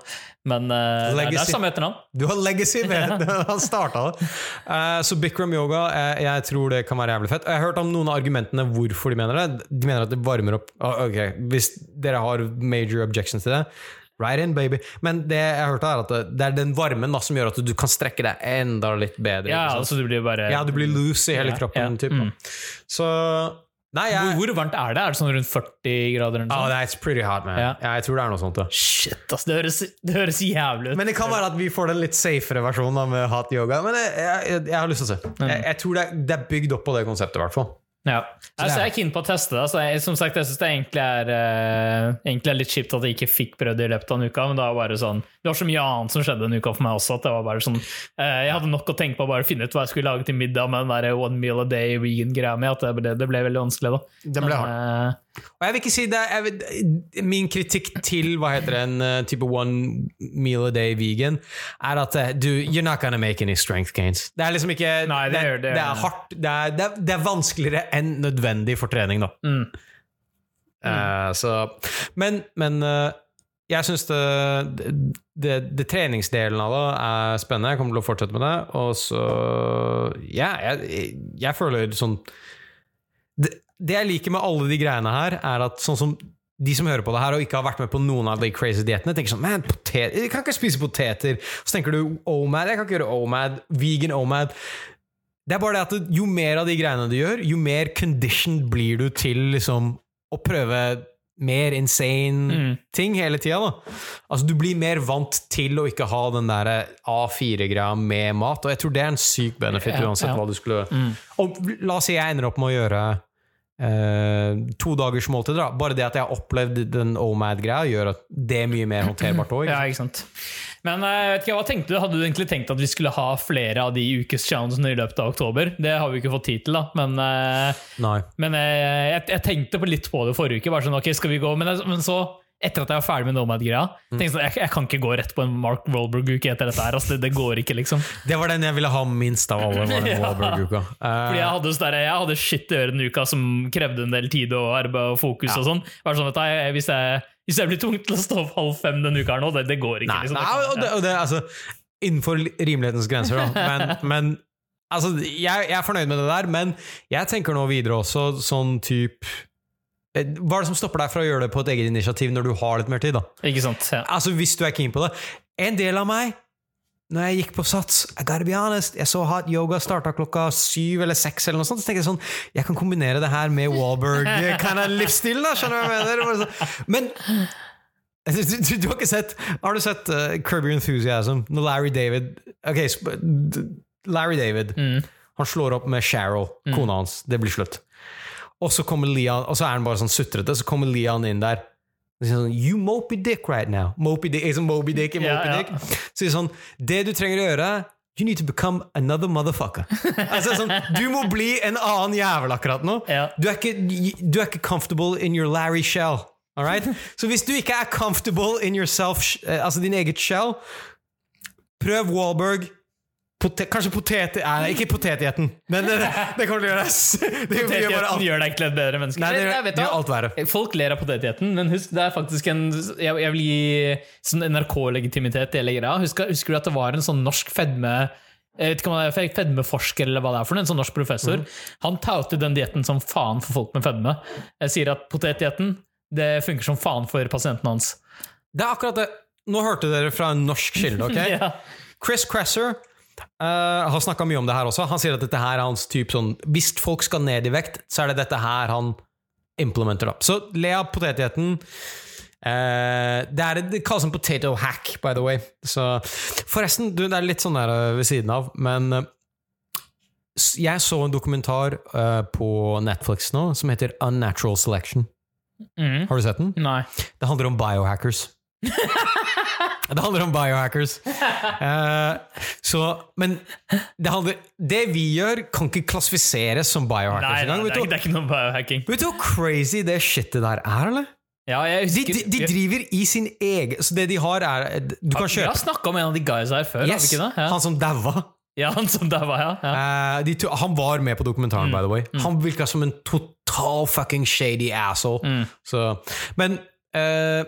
Men uh, det er- samme etternavn. Du har legacy med det. Han starta det. Uh, så Bikram Yoga, eh, jeg tror det kan være jævlig fett. Jeg har hørt om noen av argumentene hvorfor de mener det. De mener at det varmer opp Ah, Ok, Hvis dere har major objections til det, right in, baby. Men det jeg hørte er at det, er den varmen da, som gjør at du kan strekke deg enda litt bedre. Ja, altså du blir bare Ja, du blir loose i hele kroppen. ja, Typ, mm. Så Nei, jeg, Hvor, hvor varmt er det? Er det sånn rundt 40 grader? eller Oh, noe sånt? that's pretty hot, man. Ja. Ja, jeg tror det er noe sånt. da Shit, ass, det høres, det høres jævlig ut. Men det kan være at vi får den litt safere versjonen med hot yoga. Men jeg, jeg, jeg har lyst til å se. Jeg, jeg tror det er, det er bygd opp på det konseptet, i hvert fall. Ja. Altså, jeg er keen på å teste det. Altså, jeg, som sagt, jeg syns det egentlig er, eh, egentlig er litt kjipt at jeg ikke fikk prøvd det i løpet av en uke. Men det var bare sånn Det var så mye annet som skjedde en uke for meg også. At det var bare sånn eh, Jeg hadde nok å tenke på å bare finne ut hva jeg skulle lage til middag med den der one meal a day vegan-greia mi. At det ble, det ble veldig vanskelig, da. Den ble hard. Og jeg vil ikke si det vil, Min kritikk til hva heter det, en eh, type one meal a day vegan, er at eh, du, you're not gonna make any strength gains. Det er liksom ikke Nei, det det, det. det er hardt. Det er, det, er, det er vanskeligere enn nødvendig for trening, da. Mm. Eh, så Men, men uh, jeg syns det, det, det treningsdelen av det er spennende. Jeg kommer til å fortsette med det. Og så Ja, jeg, jeg føler sånn det, jeg liker med alle de greiene her, er at sånn som de som hører på det her og ikke har vært med på noen av de crazy diettene, tenker sånn Man, potet, jeg kan ikke spise poteter. Så tenker du OMAD. Jeg kan ikke gjøre OMAD. Vegan OMAD. Det er bare det at jo mer av de greiene du gjør, jo mer conditioned blir du til liksom å prøve mer insane Mm. ting hele tida. da. Altså, du blir mer vant til å ikke ha den der A4-greia med mat, og jeg tror det er en syk benefit Ja, uansett ja. hva du skulle Mm. Og la oss si jeg ender opp med å gjøre eh, to dagers måltid. Da. Bare det at jeg har opplevd den OMAD-greia, gjør at det er mye mer håndterbart òg. Ja, ikke sant. Men uh, vet ikke, hva tenkte du? Hadde du egentlig tenkt at vi skulle ha flere av de ukes-challengene i løpet av oktober? Det har vi ikke fått tid til, da. Men, uh, men jeg, jeg tenkte litt på det forrige uke. Bare sånn, ok, skal vi gå? Men, men så, etter at jeg var ferdig med Nomad-greia, jeg sånn, jeg, jeg kan ikke gå rett på en Mark Wahlberg-uke etter dette her. Altså, det, det går ikke, liksom. Det var den jeg ville ha minst av alle. var den Ja. Wahlberg-uka. Eh, Fordi jeg hadde, sånn der, jeg hadde shit å gjøre den uka som krevde en del tid og arbeid og fokus. og sånn. Var sånn at jeg, hvis, jeg, hvis jeg blir tvunget til å stå opp halv fem denne uka, her nå, det, det går ikke. Nei, liksom. nei og det, og det, altså, innenfor rimelighetens grenser, da. Men, men altså, jeg, jeg er fornøyd med det der, men jeg tenker nå videre også sånn type eh, Hva er det som stopper deg fra å gjøre det på et eget initiativ når du har litt mer tid? da? Ikke sant? Ja. Altså, Hvis du er keen på det. En del av meg, når jeg gikk på Sats I gotta be honest, Jeg så hot yoga starta klokka syv eller seks, eller noe sånt, så tenkte jeg sånn Jeg kan kombinere det her med Wahlberg kind of livsstil, da, skjønner du hva jeg mener? Sånn. Men du, du, du har ikke sett Har du sett uh, Curb Your Enthusiasm? Når Larry David Ok, Larry David Han slår opp med Cheryl, kona hans. Det blir slutt. Og så kommer Leon Og så er han bare sånn sutrete, så kommer Leon inn der. Og sier sånn, You Moby Dick right now. Moby Dick, liksom Moby Dick i Moby yeah, Dick. Så sier sånn Det du trenger å gjøre You need to become another motherfucker. altså, sånn, du må bli en annen jævel akkurat nå. Ja. Du, er ikke, du er ikke comfortable in your Larry shell. All right? Så hvis du ikke er comfortable in yourself, eh, altså din eget shell, prøv Wahlberg. Pote kanskje potet... Nei, ikke potetgjeten. Men det, det kommer til å gjøre deg Potetgjeten gjør deg ikke til et bedre menneske. Nei, det gjør, det gjør alt verre. Folk ler av potetgjeten, men husk, det er faktisk en Jeg, jeg vil gi sånn NRK-legitimitet til hele greia. Husker, husker du at det var en sånn norsk fedme jeg vet ikke om det er fedmeforsker eller hva det er for noe, en sånn norsk professor. Mm. Han touter den dietten som faen for folk med fedme. Jeg sier at potetdietten det funker som faen for pasienten hans. Det er akkurat det. Nå hørte dere fra en norsk kilde, ok? Ja. Chris Cresser eh, har snakka mye om det her også. Han sier at dette her er hans type sånn Hvis folk skal ned i vekt, så er det dette her han implementer. da. Så le av potetgjeten. Uh, det, er, det kalles en potato hack, by the way. Så, forresten, du, det er litt sånn der eh, ved siden av, men uh, jeg så en dokumentar uh, på Netflix nå som heter Unnatural Selection. Mm. Har du sett den? Nei. Det handler om biohackers. det handler om biohackers. Uh, så, men det, handler, det vi gjør, kan ikke klassifiseres som biohackers engang. Vet, det er ikke noe biohacking. vet du hvor crazy det shitet der er, eller? Ja, jeg De, husker, de, de driver i sin egen Så det de har, er Du kan kjøpe Vi har snakka om en av de guys her før, Yes. Ja. han som daua. ja, han som daua, ja. ja. Uh, to, han var med på dokumentaren, by the way. Han virka som en total fucking shady asshole. Så, men eh,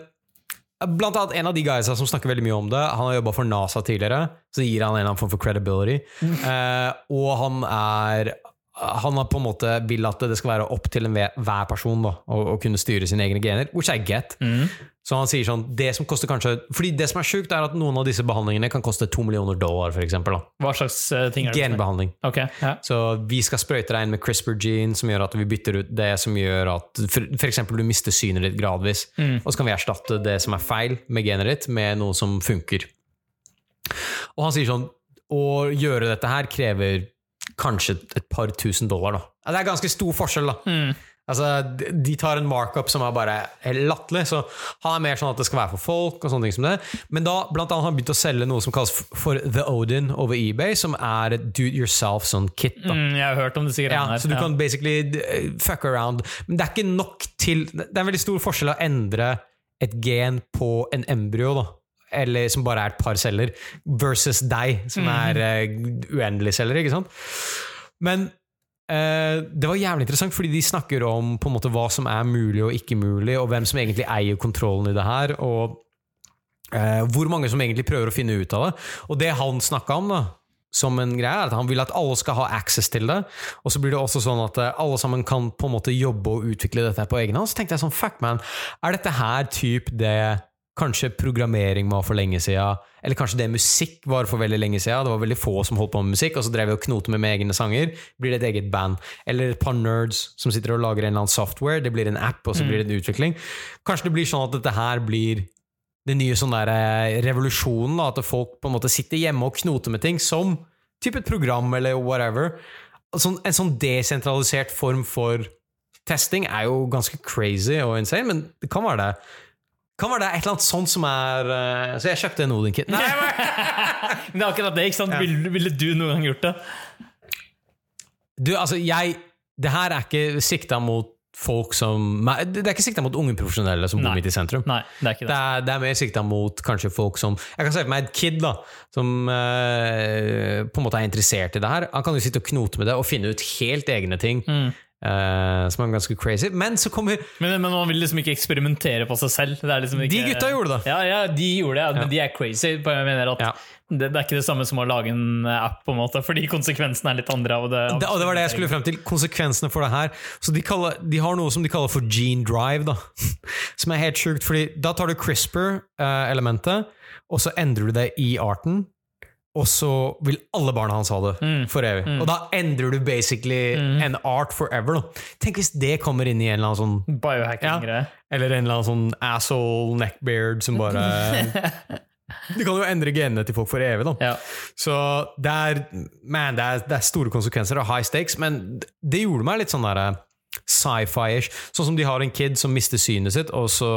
Blant annet en av de guysa som snakker veldig mye om det, han har jobba for NASA tidligere, så gir han en eller annen form for credibility. Eh, og han er han har på en måte vil at det skal være opp til en hver person da, å, å kunne styre sine egne gener, which I get. Så han sier sånn det som koster kanskje Fordi det som er sjukt, er at noen av disse behandlingene kan koste to millioner dollar, for eksempel. Da. Hva slags eh, ting er det? Genbehandling. Okay, ja. Så vi skal sprøyte deg inn med CRISPR gene, som gjør at vi bytter ut det som gjør at eksempel du mister synet ditt gradvis. Og så kan vi erstatte det som er feil med genet ditt, med noe som funker. Og han sier sånn Å gjøre dette her krever kanskje et par tusen dollar, da. Det er ganske stor forskjell, da. Altså, de- tar en markup som er bare latterlig, så han er mer sånn at det skal være for folk. og sånne ting som det. Men da blant annet har han begynt å selge noe som kalles for The Odin over eBay, som er et do it yourself sånn kit. da. Mm, jeg har hørt om disse Ja, her. så du ja. kan basically fuck around. Men det er ikke nok til Det er en veldig stor forskjell å endre et gen på en embryo, da. Eller som bare er et par celler, versus deg, som er uh, uendelige celler. ikke sant? Men uh, det var jævlig interessant, fordi de snakker om på en måte hva som er mulig og ikke mulig, og hvem som egentlig eier kontrollen i det her. og uh, hvor mange som egentlig prøver å finne ut av det. Og det han snakka om, da, som en greie, er at han vil at alle skal ha access til det. Og så blir det også sånn at alle sammen kan på en måte jobbe og utvikle dette på egen hånd. Så tenkte jeg sånn, fuck man, er dette her typ det Kanskje programmering var for lenge siden, eller kanskje det musikk var for veldig lenge siden. Det var veldig få som holdt på med musikk, og så drev vi og knotet med, med egne sanger. Blir det et eget band. Eller et par nerds som sitter og lager en eller annen software. Det blir en app, og så blir det en utvikling. Kanskje det blir sånn at dette her blir den nye sånn der eh, revolusjonen, da, at folk på en måte sitter hjemme og knoter med ting, som typ et program eller whatever. Sånn, en sånn desentralisert form for testing er jo ganske crazy og insane, men det kan være det. Kan være det et eller annet sånt som er uh, Så jeg kjøpte en Odin-kit. Men det er akkurat det, ikke sant? Ville, ville du noen gang gjort det? du, altså, jeg Det her er ikke sikta mot folk som Det er ikke sikta mot unge profesjonelle som bor midt i sentrum. Nei, det er ikke Det det. er, det er mer sikta mot kanskje folk som Jeg kan se for meg et kid da som uh, på en måte er interessert i det her. Han kan jo sitte og knote med det og finne ut helt egne ting Mm. Eh, som er ganske crazy. Men så kommer Men, men man vil liksom ikke eksperimentere på seg selv. Det liksom ikke, De gutta gjorde det. Ja, ja, de gjorde det, ja, men de er crazy. Jeg mener at Ja. det, det er ikke det samme som å lage en app, på en måte, fordi konsekvensene er litt andre. av det. det, og det var det jeg skulle frem til. Konsekvensene for det her. Så de, kaller, de har noe som de kaller for gene drive, da. Som er helt sjukt, fordi da tar du CRISPR-elementet, og så endrer du det i arten. Og så vil alle barna hans ha det for evig. Og da endrer du basically en art forever. Da. Tenk hvis det kommer inn i en eller annen sånn Biohacking-greie. Eller en eller annen sånn asshole neckbeard som bare Du kan jo endre genene til folk for evig, da. Ja. Så det er, man, det er, det er store konsekvenser og high stakes, men det gjorde meg litt sånn der sci-fi-ish. Sånn som de har en kid som mister synet sitt, og så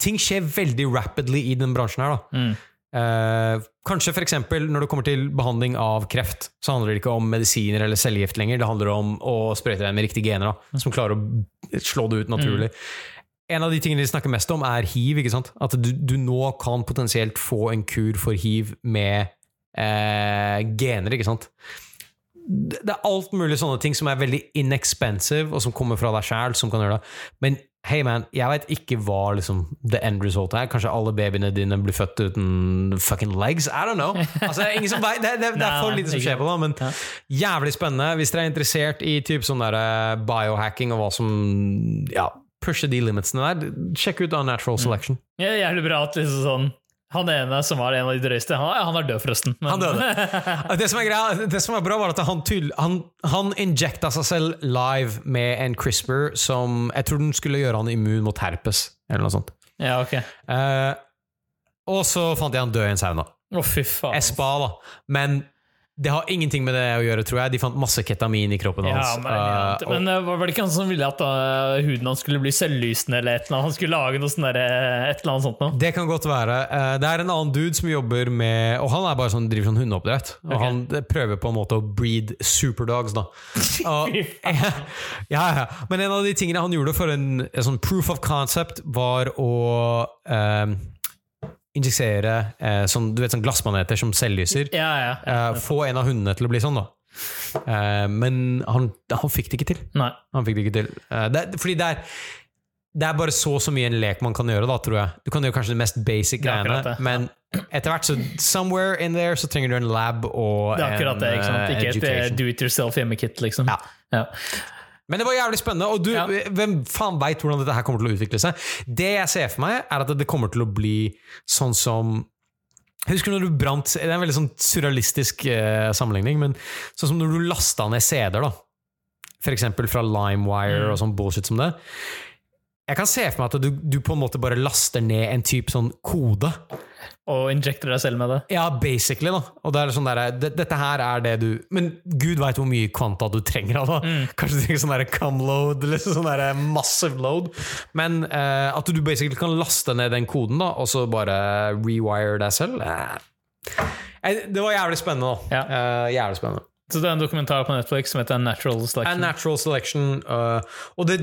Ting skjer veldig rapidly i den bransjen her, da. Eh, kanskje eksempel når det kommer til behandling av kreft, så handler det ikke om medisiner eller cellegift lenger. Det handler om å sprøyte deg med riktige gener, da, som klarer å slå det ut naturlig. En av de tingene de snakker mest om, er hiv. ikke sant? At du, du nå kan potensielt få en kur for hiv med eh, gener. ikke sant? Det det er alt mulig sånne ting som er veldig inexpensive, og som kommer fra deg sjæl, som kan gjøre det. Men hey man, jeg veit ikke hva liksom the end result er. Kanskje alle babyene dine blir født uten fucking legs? I don't know. Altså, det, er ingen som vet, det, det, det er for lite som skjer på det, men jævlig spennende. Hvis dere er interessert i typ sånn der, eh, biohacking og hva som ja, pusher de limitsene der, sjekk ut Unnatural Selection. Ja, jævlig bra at liksom sånn Han ene som var en av de drøyeste, han, han er død, forresten. Men, Han døde. Det som greia, det som er bra, var at han, tydel- han, han injekta seg selv live med en CRISPR som jeg tror den skulle gjøre han immun mot herpes, eller noe sånt. Ja, ok. Eh, og så fant jeg han død i en sauna. Å, fy faen. Spa, da. Men det har ingenting med det å gjøre, tror jeg. De fant masse ketamin i kroppen Ja, hans. men, uh, men eh, var det ikke han som ville at uh, huden hans skulle bli selvlysende, eller et eller annet? Han skulle lage noe sånn et eller annet sånt noe? Det kan godt være. Det er en annen dude som jobber med Og han er bare sånn, driver sånn hundeoppdrett. Og okay. han prøver på en måte å breed superdogs, da. Og, ja, ja. Men en av de tingene han gjorde for en, en sånn proof of concept, var å eh, injisere eh, sånn, du vet, sånn glassmaneter som selvlyser. Ja, ja. Eh, få en av hundene til å bli sånn, da. Eh, men han, han fikk det ikke til. Nei. Han fikk det ikke til. Eh, det, fordi det er det er bare så så mye en lek man kan gjøre, da, tror jeg. Du kan gjøre kanskje de mest basic greiene, men etter hvert så Somewhere in there så trenger du en lab og Det er akkurat det. ikke sant? eh, Ikke et eh, do it yourself hjemmekit, liksom. Ja. Ja. Men det var jævlig spennende, og du, Ja. hvem faen veit hvordan dette her kommer til å utvikle seg? Det jeg ser for meg, er at det kommer til å bli sånn som Husker du når du brant Det er en veldig sånn surrealistisk eh, sammenligning, men sånn som når du lasta ned CD-er, da. For eksempel fra LimeWire Mm. og sånn bullshit som det. Jeg kan se for meg at du, du på en måte bare laster ned en type sånn kode. Og injekter deg selv med det. Ja, basically, da. Og det er sånn der, det, dette her er det du Men gud veit hvor mye kvanta du trenger av det. Mm. Kanskje du trenger sånn der cum load, eller sånn der massive load. Men eh, at du basically kan laste ned den koden, da, og så bare rewire deg selv eh. Eh, Det var jævlig spennende, da. Ja. Eh, jævlig spennende. Så det er en dokumentar på Netflix som heter Natural A Selection. natural selection. uh, og det,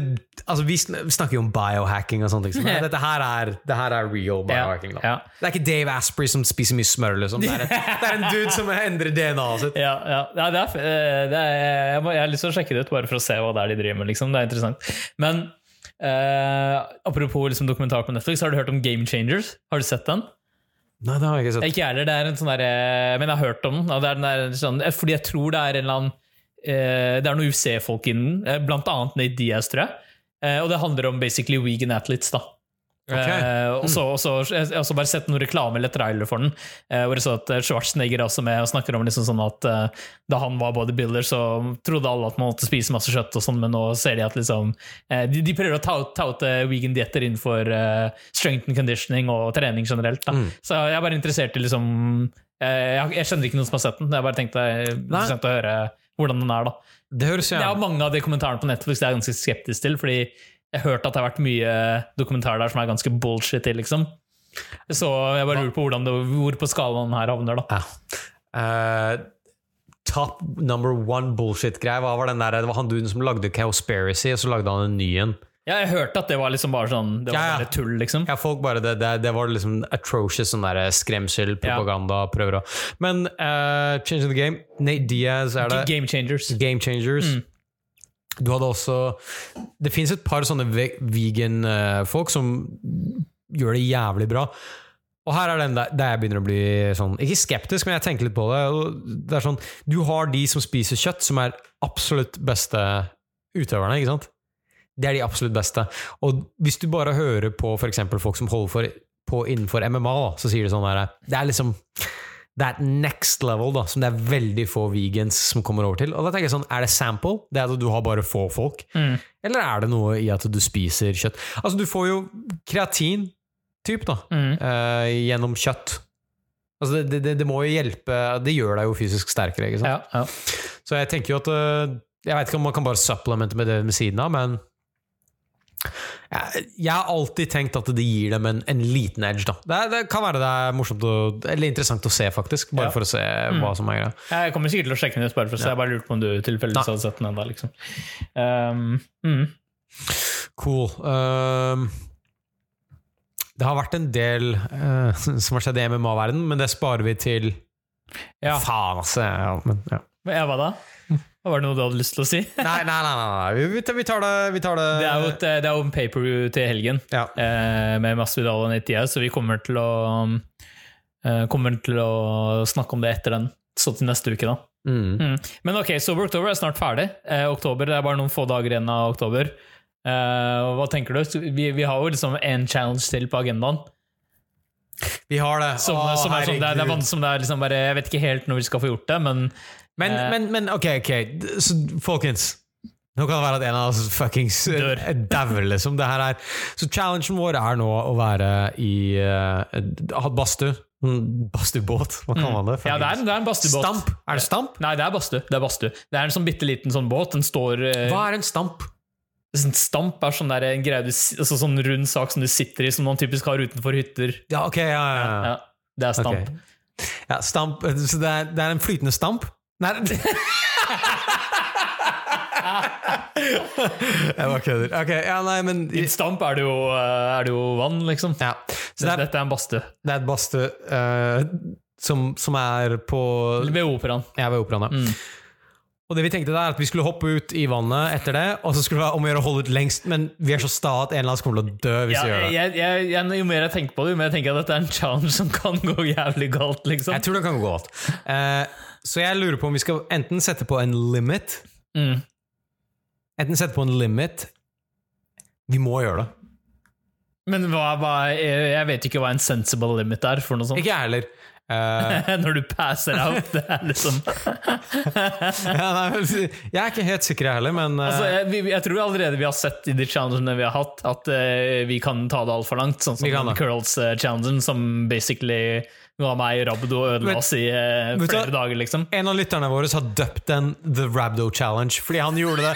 altså vi, sn vi snakker jo om biohacking og sånt. Liksom. Dette her er, det her er real biohacking. Da. ja. Det er ikke Dave Asprey som spiser mye smør. Liksom. Det, er et, det er en dude som endrer DNA-et sitt. Ja, ja. ja det er, eh, det er, jeg, må, jeg har lyst til å sjekke det ut, bare for å se hva det er de driver med. Liksom. Det er interessant. Men uh, apropos liksom, dokumentar på Netflix, har du hørt om Game Changers? Har du sett den? Nei, det har jeg ikke sett. Ikke jeg heller. Det er en sånn der, eh, men jeg har hørt om den. Det er den der, sånn, eh, fordi jeg tror det er en eller annen eh, Det er noen UFC-folk innen, den. blant annet Nate Diaz, tror jeg. Og det handler om basically vegan athletes, da. Ok. Uh, og så, og så, jeg har også bare sett noen reklame eller trailer for den, uh, hvor det så at eh, Schwarzenegger er også med og snakker om liksom sånn at uh, da han var bodybuilder, så trodde alle at man måtte spise masse kjøtt, og sånn, men nå ser de at liksom de, de prøver å ta ut, ta eh, vegan-dietter innenfor strength and conditioning og trening generelt. Mm. Så jeg er bare interessert i liksom jeg, jeg kjenner ikke noen som har sett den, jeg bare tenkte er interessant å høre hvordan den er. da Det høres det er mange av de kommentarene på Netflix jeg er ganske skeptisk til, fordi jeg har hørt at det har vært mye dokumentarer der som er ganske bullshit liksom. Så jeg bare lurer på hvordan det, hvor på skalaen her havner, da. ja. Uh, Top number one bullshit-greie Hva var den der Det var han duden som lagde Cowspiracy, og så lagde han en ny en. Ja, jeg hørte at det var liksom bare sånn Det var Ja, ja. bare tull, liksom. Ja, folk bare, det, det, det var liksom atrocious sånn der skremsel, propaganda, prøver å Men uh, Change the Game, Nate Diaz er det. Game changers. Game Changers. Mm. Du hadde også Det fins et par sånne vegan-folk som gjør det jævlig bra. Og her er den der, der jeg begynner å bli sånn Ikke skeptisk, men jeg tenker litt på det. Det er sånn, Du har de som spiser kjøtt, som er absolutt beste utøverne. ikke sant? Det er de absolutt beste. Og hvis du bare hører på eksempel folk som holder for, på innenfor MMA, så sier de sånn der Det er liksom et next level da, som det er veldig få vegans som kommer over til. Og da tenker jeg sånn, Er det sample? Det er at du har bare få folk? Mm. Eller er det noe i at du spiser kjøtt? Altså, du får jo kreatin typ da, Mm. uh, gjennom kjøtt. Altså, det, det, det må jo hjelpe Det gjør deg jo fysisk sterkere. ikke sant? Ja, ja. Så jeg tenker jo at øh, Jeg vet ikke om man kan bare supplemente med det ved siden av, men jeg, har alltid tenkt at det gir dem en, en liten edge. det, det kan være det er morsomt å, eller interessant å se, faktisk. Bare Ja. for å se hva som er greia. Jeg kommer sikkert til å sjekke den ut, bare for å se. Jeg bare lurte på om du tilfeldigvis hadde sett den ennå. Liksom. Um, mm. Cool. Um, det har vært en del uh, som har skjedd i MMA-verdenen, men det sparer vi til Ja. Faen, altså. Ja, men. Ja, hva da? Var det noe du hadde lyst til å si? Nei, nei, nei. nei. Vi, vi tar- det, vi tar det. Det er jo, et, det er jo en paperview til helgen ja. eh, med Masvidal og Nate så vi kommer til å eh, Kommer til å snakke om det etter den, så til neste uke, da. Mm. Mm. Men ok, Sober Oktober er snart ferdig. Eh, oktober, Det er bare noen få dager igjen av oktober. Eh, hva tenker du? Vi, vi har jo liksom en challenge til på agendaen. Vi har det. Som, Å, som er som det, er, det er som det er liksom bare, Jeg vet ikke helt når vi skal få gjort det, men Men, Eh. men, men ok, ok. Så, folkens. Nå kan det være at en av oss fuckings Dør. dauer, liksom. Det her er, så challengen vår er nå å være i uh, badstue. Mm, Badstuebåt, hva kaller man det? Ja, det er, det er en badstuebåt. Stamp? Er det stamp? Nei, det er badstue. Det er bastu. Det er en sånn bitte liten sånn båt. Den står uh, Hva er en stamp? sånn Stamp er sånn, der, en greie du, altså sånn rund sak som du sitter i, som man typisk har utenfor hytter. Ja, ok, ja, ja, ja. Ja, det er stamp. Okay. Ja, stamp, så det er, det er en flytende stamp? Nei Jeg bare kødder. Ok, ja, nei, men I stamp er det, jo, eh, er det jo vann, liksom. ja. Så det er, Dette er en badstue. det er et badstue uh, som, som er på Ved operaen. Ja, ved operaen, ja. Mm. Og det vi tenkte da er at vi skulle hoppe ut i vannet etter det, og så skulle det være om å gjøre å holde ut lengst, men vi er så sta at en eller annen kommer til å dø hvis Ja, vi gjør det. jeg, jeg, jeg, jo mer jeg tenker på det, jo mer jeg tenker at dette er en challenge som kan gå jævlig galt. liksom Jeg tror det kan gå galt. Eh, så jeg lurer på om vi skal enten sette på en limit mm. Enten sette på en limit Vi må gjøre det. Men hva, hva, jeg vet ikke hva en sensible limit er for noe sånt. Ikke jeg heller. Uh, Når du passer out. Det er liksom ja, nei, jeg er ikke helt sikker, jeg heller, men uh, altså, jeg, jeg tror allerede vi har sett i de challengene vi har hatt, at uh, vi kan ta det altfor langt. Sånn som. Curls-challengen, som basically ga meg Rabdo og ødela oss i eh, flere dager, liksom. En av lytterne våre har døpt den The Rabdo Challenge fordi han gjorde det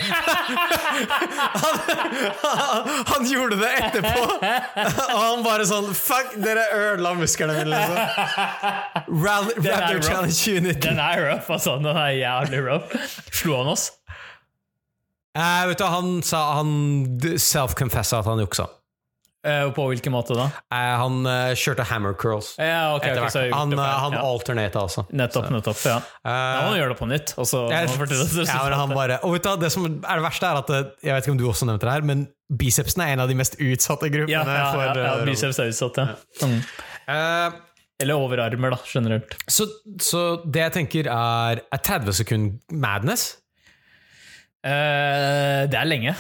han, han gjorde det etterpå! Og han bare sånn Fuck, dere ødela musklene mine, liksom. Er Rabdo. Challenge 2019. Den er rough, altså. Den er jævlig rough. Slo han oss? Eh, vet du, han sa Han self-confessa at han juksa. Eh, på hvilken måte da? Eh, han eh, kjørte hammer curls. Ja, okay, okay, så han han Ja. alternata altså. Nettopp, nettopp. Ja. Da må gjør gjøre det på nytt. Og så ja, han bare, og vet du, det som er det verste, er at Jeg vet ikke om du også nevnte det her, men bicepsen er en av de mest utsatte gruppene. ja, ja, for, ja, ja, eh, biceps er utsatt, ja. Mm. Uh, Eller overarmer, da, generelt. så, så det jeg tenker, er, er 30 sekund madness. Uh, det er lenge.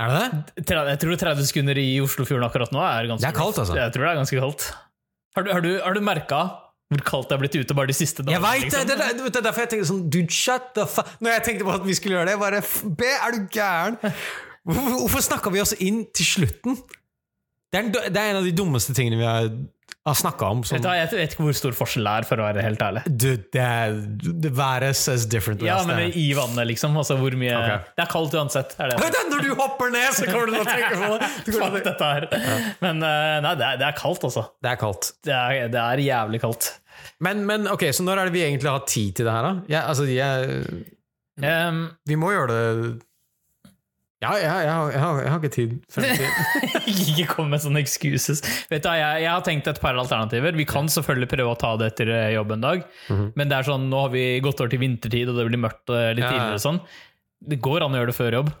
Er det det? Jeg tror 30 sekunder i Oslofjorden akkurat nå er ganske Det er kaldt, altså. Jeg tror det er ganske kaldt. Har du, har du, har du merka hvor kaldt det er blitt ute bare de siste dagene? Jeg vet liksom? Det, det, det er derfor jeg tenkte sånn Dude, shut the fuck Når jeg tenkte på at vi skulle gjøre det, bare B, er du gæren? Hvorfor, hvorfor snakka vi oss inn til slutten? Det er, en, det er en av de dummeste tingene vi har, har snakka om. Som, Jeg vet ikke hvor stor forskjell det er, for å være helt ærlig. Dude, det, er, says different. Ja, men det. i vannet, liksom. Altså, hvor mye okay. Det er kaldt uansett. Er det. Det, Når du hopper ned, så kommer du til å tenke på det! Fuck dette her. Men eh, nei, det er, det er kaldt, altså. Det er kaldt. Det er, det er jævlig kaldt. Men, men ok, så når er det vi egentlig har tid til det her, da? Ja, altså, jeg, Um, vi må gjøre det Ja, jeg, jeg, jeg, har, jeg har ikke tid. frem til- ikke kom med sånne excuses. Vet du, jeg, har tenkt et par alternativer. Vi kan selvfølgelig prøve å ta det etter eh, jobb en dag, men det er sånn, nå har vi gått over til vintertid, og det blir mørkt eh, litt ja. tidligere. Sånn. Det går an å gjøre det før jobb.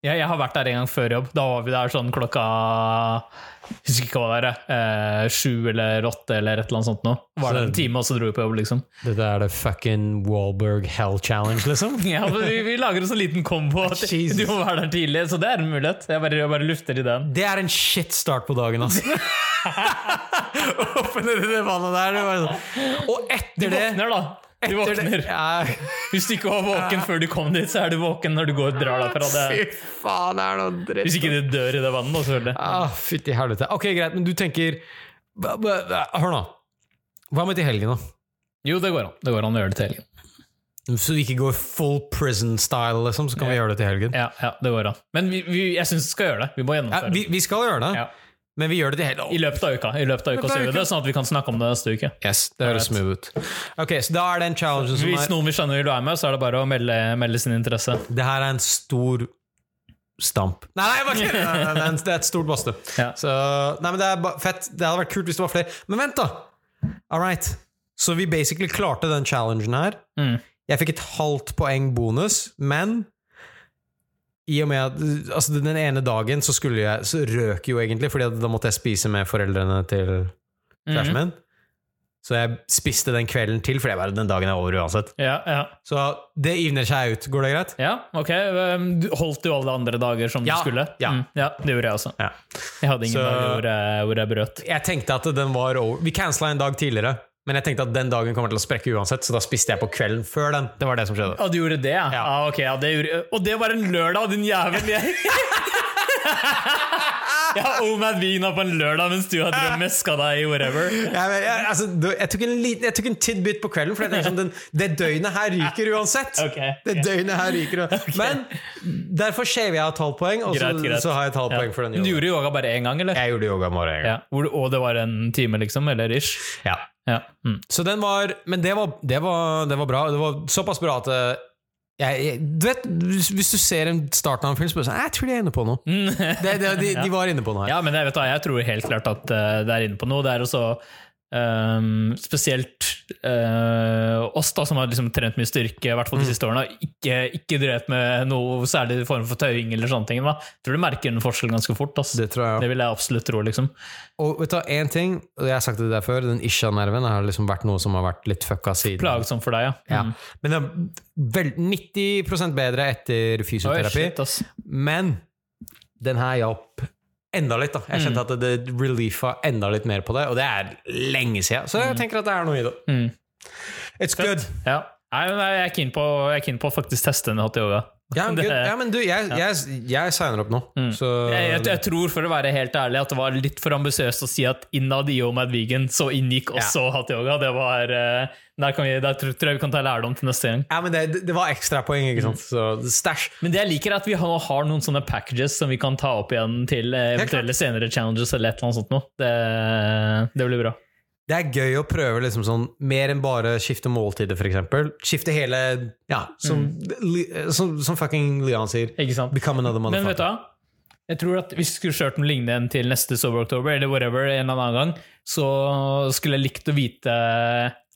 Ja, jeg har vært der en gang før jobb. Da var vi der sånn klokka jeg husker ikke hva det var. Eh, sju eller åtte eller et eller annet sånt. Nå. Var det en time, og så dro vi på jobb, liksom. Dette er det fucking Wahlberg Hell Challenge, liksom? Ja, men vi, vi lager en sånn liten kombo. Du må være der tidlig, så det er en mulighet. Jeg bare, jeg bare lufter ideen. Det er en shit start på dagen, altså. Åpne det vannet der. Det sånn. Og etter det våkner, da. Du våkner. det, ja, Hvis du ikke var våken før du kom dit, så er du våken når du går og drar derfra. Det, Fy faen, det er noe dritt. hvis ikke du dør i det vannet, selvfølgelig. Ah, Fytti helvete. Ok, greit, men du tenker Hør nå. Hva med til helgen, da? Jo, det går an. Det går an å gjøre det til helgen. Så vi ikke går full prison-style, liksom, så kan vi gjøre det til helgen. Ja, ja, det går an. Men vi, vi, jeg syns vi skal gjøre det. Vi må Ja, vi, vi skal gjøre det, Ja. Men vi gjør det til I løpet av uka. I løpet av uka så gjør vi det, Sånn at vi kan snakke om det neste uke. Yes, det høres smooth ut. Ok, så da er det en challenge som Hvis er noen vil skjønne vil være med, så er det bare å melde, melde sin interesse. Det her er en stor stamp. Nei, nei, jeg bare kødder. Nei, nei, det er det er et stort badstue. Ja. Så Nei, men det er ba- fett. Det hadde vært kult hvis det var flere. Men vent, da! All right. Så vi basically klarte den challengen her. Mm. Jeg fikk et halvt poeng bonus, men i og med at altså Den ene dagen så skulle jeg Så røk jo egentlig, Fordi da måtte jeg spise med foreldrene til Mhm. kjæresten min. Så jeg spiste den kvelden til, for det var den dagen er over uansett. Ja, ja. Så det ivner seg ut. Går det greit? ja, ok. Um, Du holdt jo alle andre dager som Ja, du skulle? ja. Mm, ja, det gjorde jeg også. Ja. Jeg hadde ingen Så- dager hvor jeg, hvor jeg brøt. Jeg tenkte at den var over. Vi cancela en dag tidligere, men jeg tenkte at den dagen kommer til å sprekke uansett, så da spiste jeg på kvelden før den. Det var det som skjedde. Og du gjorde det, ja? Ja. Ah, ok, ja, det gjorde, og det var en lørdag, din jævel! Jeg, har Omad Vina på en lørdag mens du har meska deg i whatever. Jeg, jeg, altså, jeg, tok en liten, jeg tok en tidbit på kvelden, for det er liksom den, det døgnet her ryker uansett. Ok, Det døgnet her ryker uansett. Men derfor shaver jeg et halvt poeng, og så, så har jeg et halvt Ja. poeng for den yogaen. Du gjorde yoga bare én gang, eller? Jeg gjorde yoga bare én gang. Ja. Og det var en time, liksom? Eller ish? Ja. Ja. Mm. Så den var Men det var, det var, det var bra. Det var såpass bra at eh, jeg, jeg, du vet, hvis, du ser en starten av en film, så sånn Jeg tror de er inne på noe. Det, det, de, de var inne på noe her. Ja, men jeg, vet, jeg tror helt klart at eh, det er inne på noe. Det er også ehm, spesielt uh, oss da, som har liksom trent mye styrke, i hvert fall de siste årene, ikke, ikke drevet med noe særlig form for tøying. eller sånne ting. Da. Jeg tror du merker en forskjell ganske fort. Altså. Det tror jeg. Det vil jeg absolutt tro. liksom. Og vet du en én ting, og jeg har sagt det der før, den isha-nerven har liksom vært noe som har vært litt fucka siden. Plagsom for deg, ja. Ja. Mm. Men det er vel 90 bedre etter Oi, fysioterapi. shit, ass. Men den her hjalp enda litt. da Jeg kjente at det reliefa enda litt mer på det, og det er lenge siden. Så jeg tenker at det er noe i det. Mm. It's good. Ja. Nei, jeg er keen på å faktisk teste en hot yoga. Ja, men, ja, men du, jeg, jeg, jeg signer opp nå. Så Jeg, jeg, tror for å være helt ærlig at det var litt for ambisiøst å si at innad i Omad Mad Vegan så inngikk også hatt yoga. Det var, eh, der, kan vi, der tror jeg vi kan ta lærdom til neste gang. Ja, men det, det var ekstrapoeng, ikke sant? Så stæsj. Men det jeg liker er at vi har, har noen sånne packages som vi kan ta opp igjen til eh, eventuelle senere challenges eller et eller annet sånt noe. Det, det blir bra. Det er gøy å prøve liksom sånn mer enn bare skifte måltider, for eksempel. Skifte hele Ja, som, li, som, som fucking Leon sier. Ikke sant? Become another Men vet du? Jeg tror at Hvis vi skulle kjørt noe lignende enn til neste Sober October, eller whatever, en eller annen gang, så skulle jeg likt å vite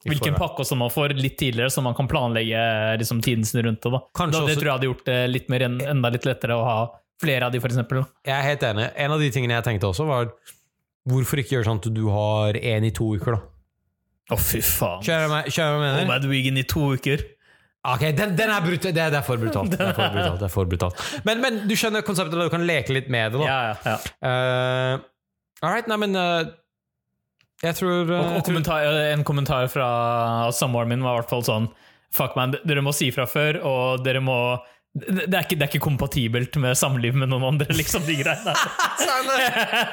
hvilken pakke som man får litt tidligere, så man kan planlegge liksom, tiden sin rundt det. Da. Kanskje da, det også- tror jeg hadde gjort det litt mer, enda litt lettere å ha flere av de, for eksempel. Jeg er helt enig. En av de tingene jeg tenkte også, var hvorfor ikke gjøre sånn at du har én i to uker, da? Å, fy faen. Kjører jeg- hva jeg mener? Mad Vegan i to uker. Ok, den, den er brutal. Det, det er for brutalt. Det er for brutalt, det er for brutalt. Men, men du skjønner konseptet, du kan leke litt med det, da. Ja, ja, ja. Eh, all right, nei, men uh, Jeg tror, uh, Og, og kommentar, en kommentar fra samboeren min var i hvert fall sånn Fuck man, dere må si fra før, og dere må det det er, ikke, det er ikke kompatibelt med samliv med noen andre, liksom, de greiene.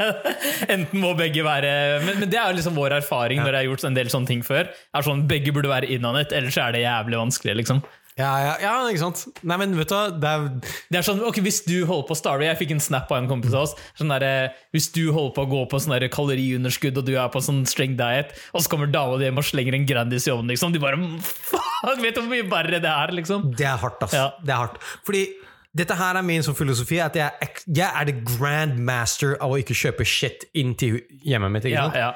Enten må begge være Men, men det er jo liksom vår erfaring når jeg har gjort en del sånne ting før. Er sånn, Begge burde være innanett, ellers er det jævlig vanskelig. liksom Ja, ja, ja, ikke sant? Nei, men vet du det er Det er sånn, ok, Hvis du holder på å starve Jeg fikk en snap av en kompis av oss. Sånn der, eh, hvis du holder på å gå på sånn der kaloriunderskudd, og du er på sånn streng diet, og så kommer dama di hjem og slenger en Grandis i ovnen, liksom. De bare Fuck, vet du hvor mye verre det er, liksom? Det er hardt, ass. Ja. Det er hardt. Fordi dette her er min sånn filosofi, at jeg, er jeg er the grand master av å ikke kjøpe shit inn til hjemmet mitt. Ikke Ja, ja.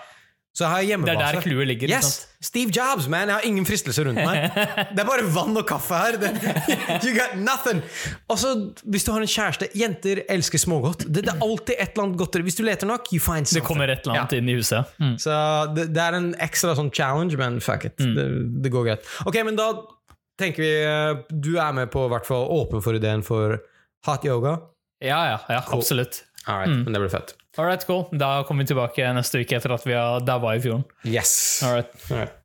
Så jeg har Det er der clouet ligger. Yes! Steve Jobs, man! Jeg har ingen fristelse rundt meg. Det er bare vann og kaffe her. You got nothing! Og så, hvis du har en kjæreste Jenter elsker smågodt. Det, det er alltid et eller annet godteri. Hvis du leter nok, you find something. Det kommer et eller annet inn i huset. Mm. Så det, det er en ekstra sånn challenge, men fuck it. Det, det går greit. Ok, men da tenker vi eh, Du er med på, i hvert fall åpen for ideen for hot yoga. Ja, ja, ja, absolutt. All right, men det blir fett. All right, cool. Da kommer vi tilbake neste uke etter at vi har daua i fjorden. Yes. All right. All right.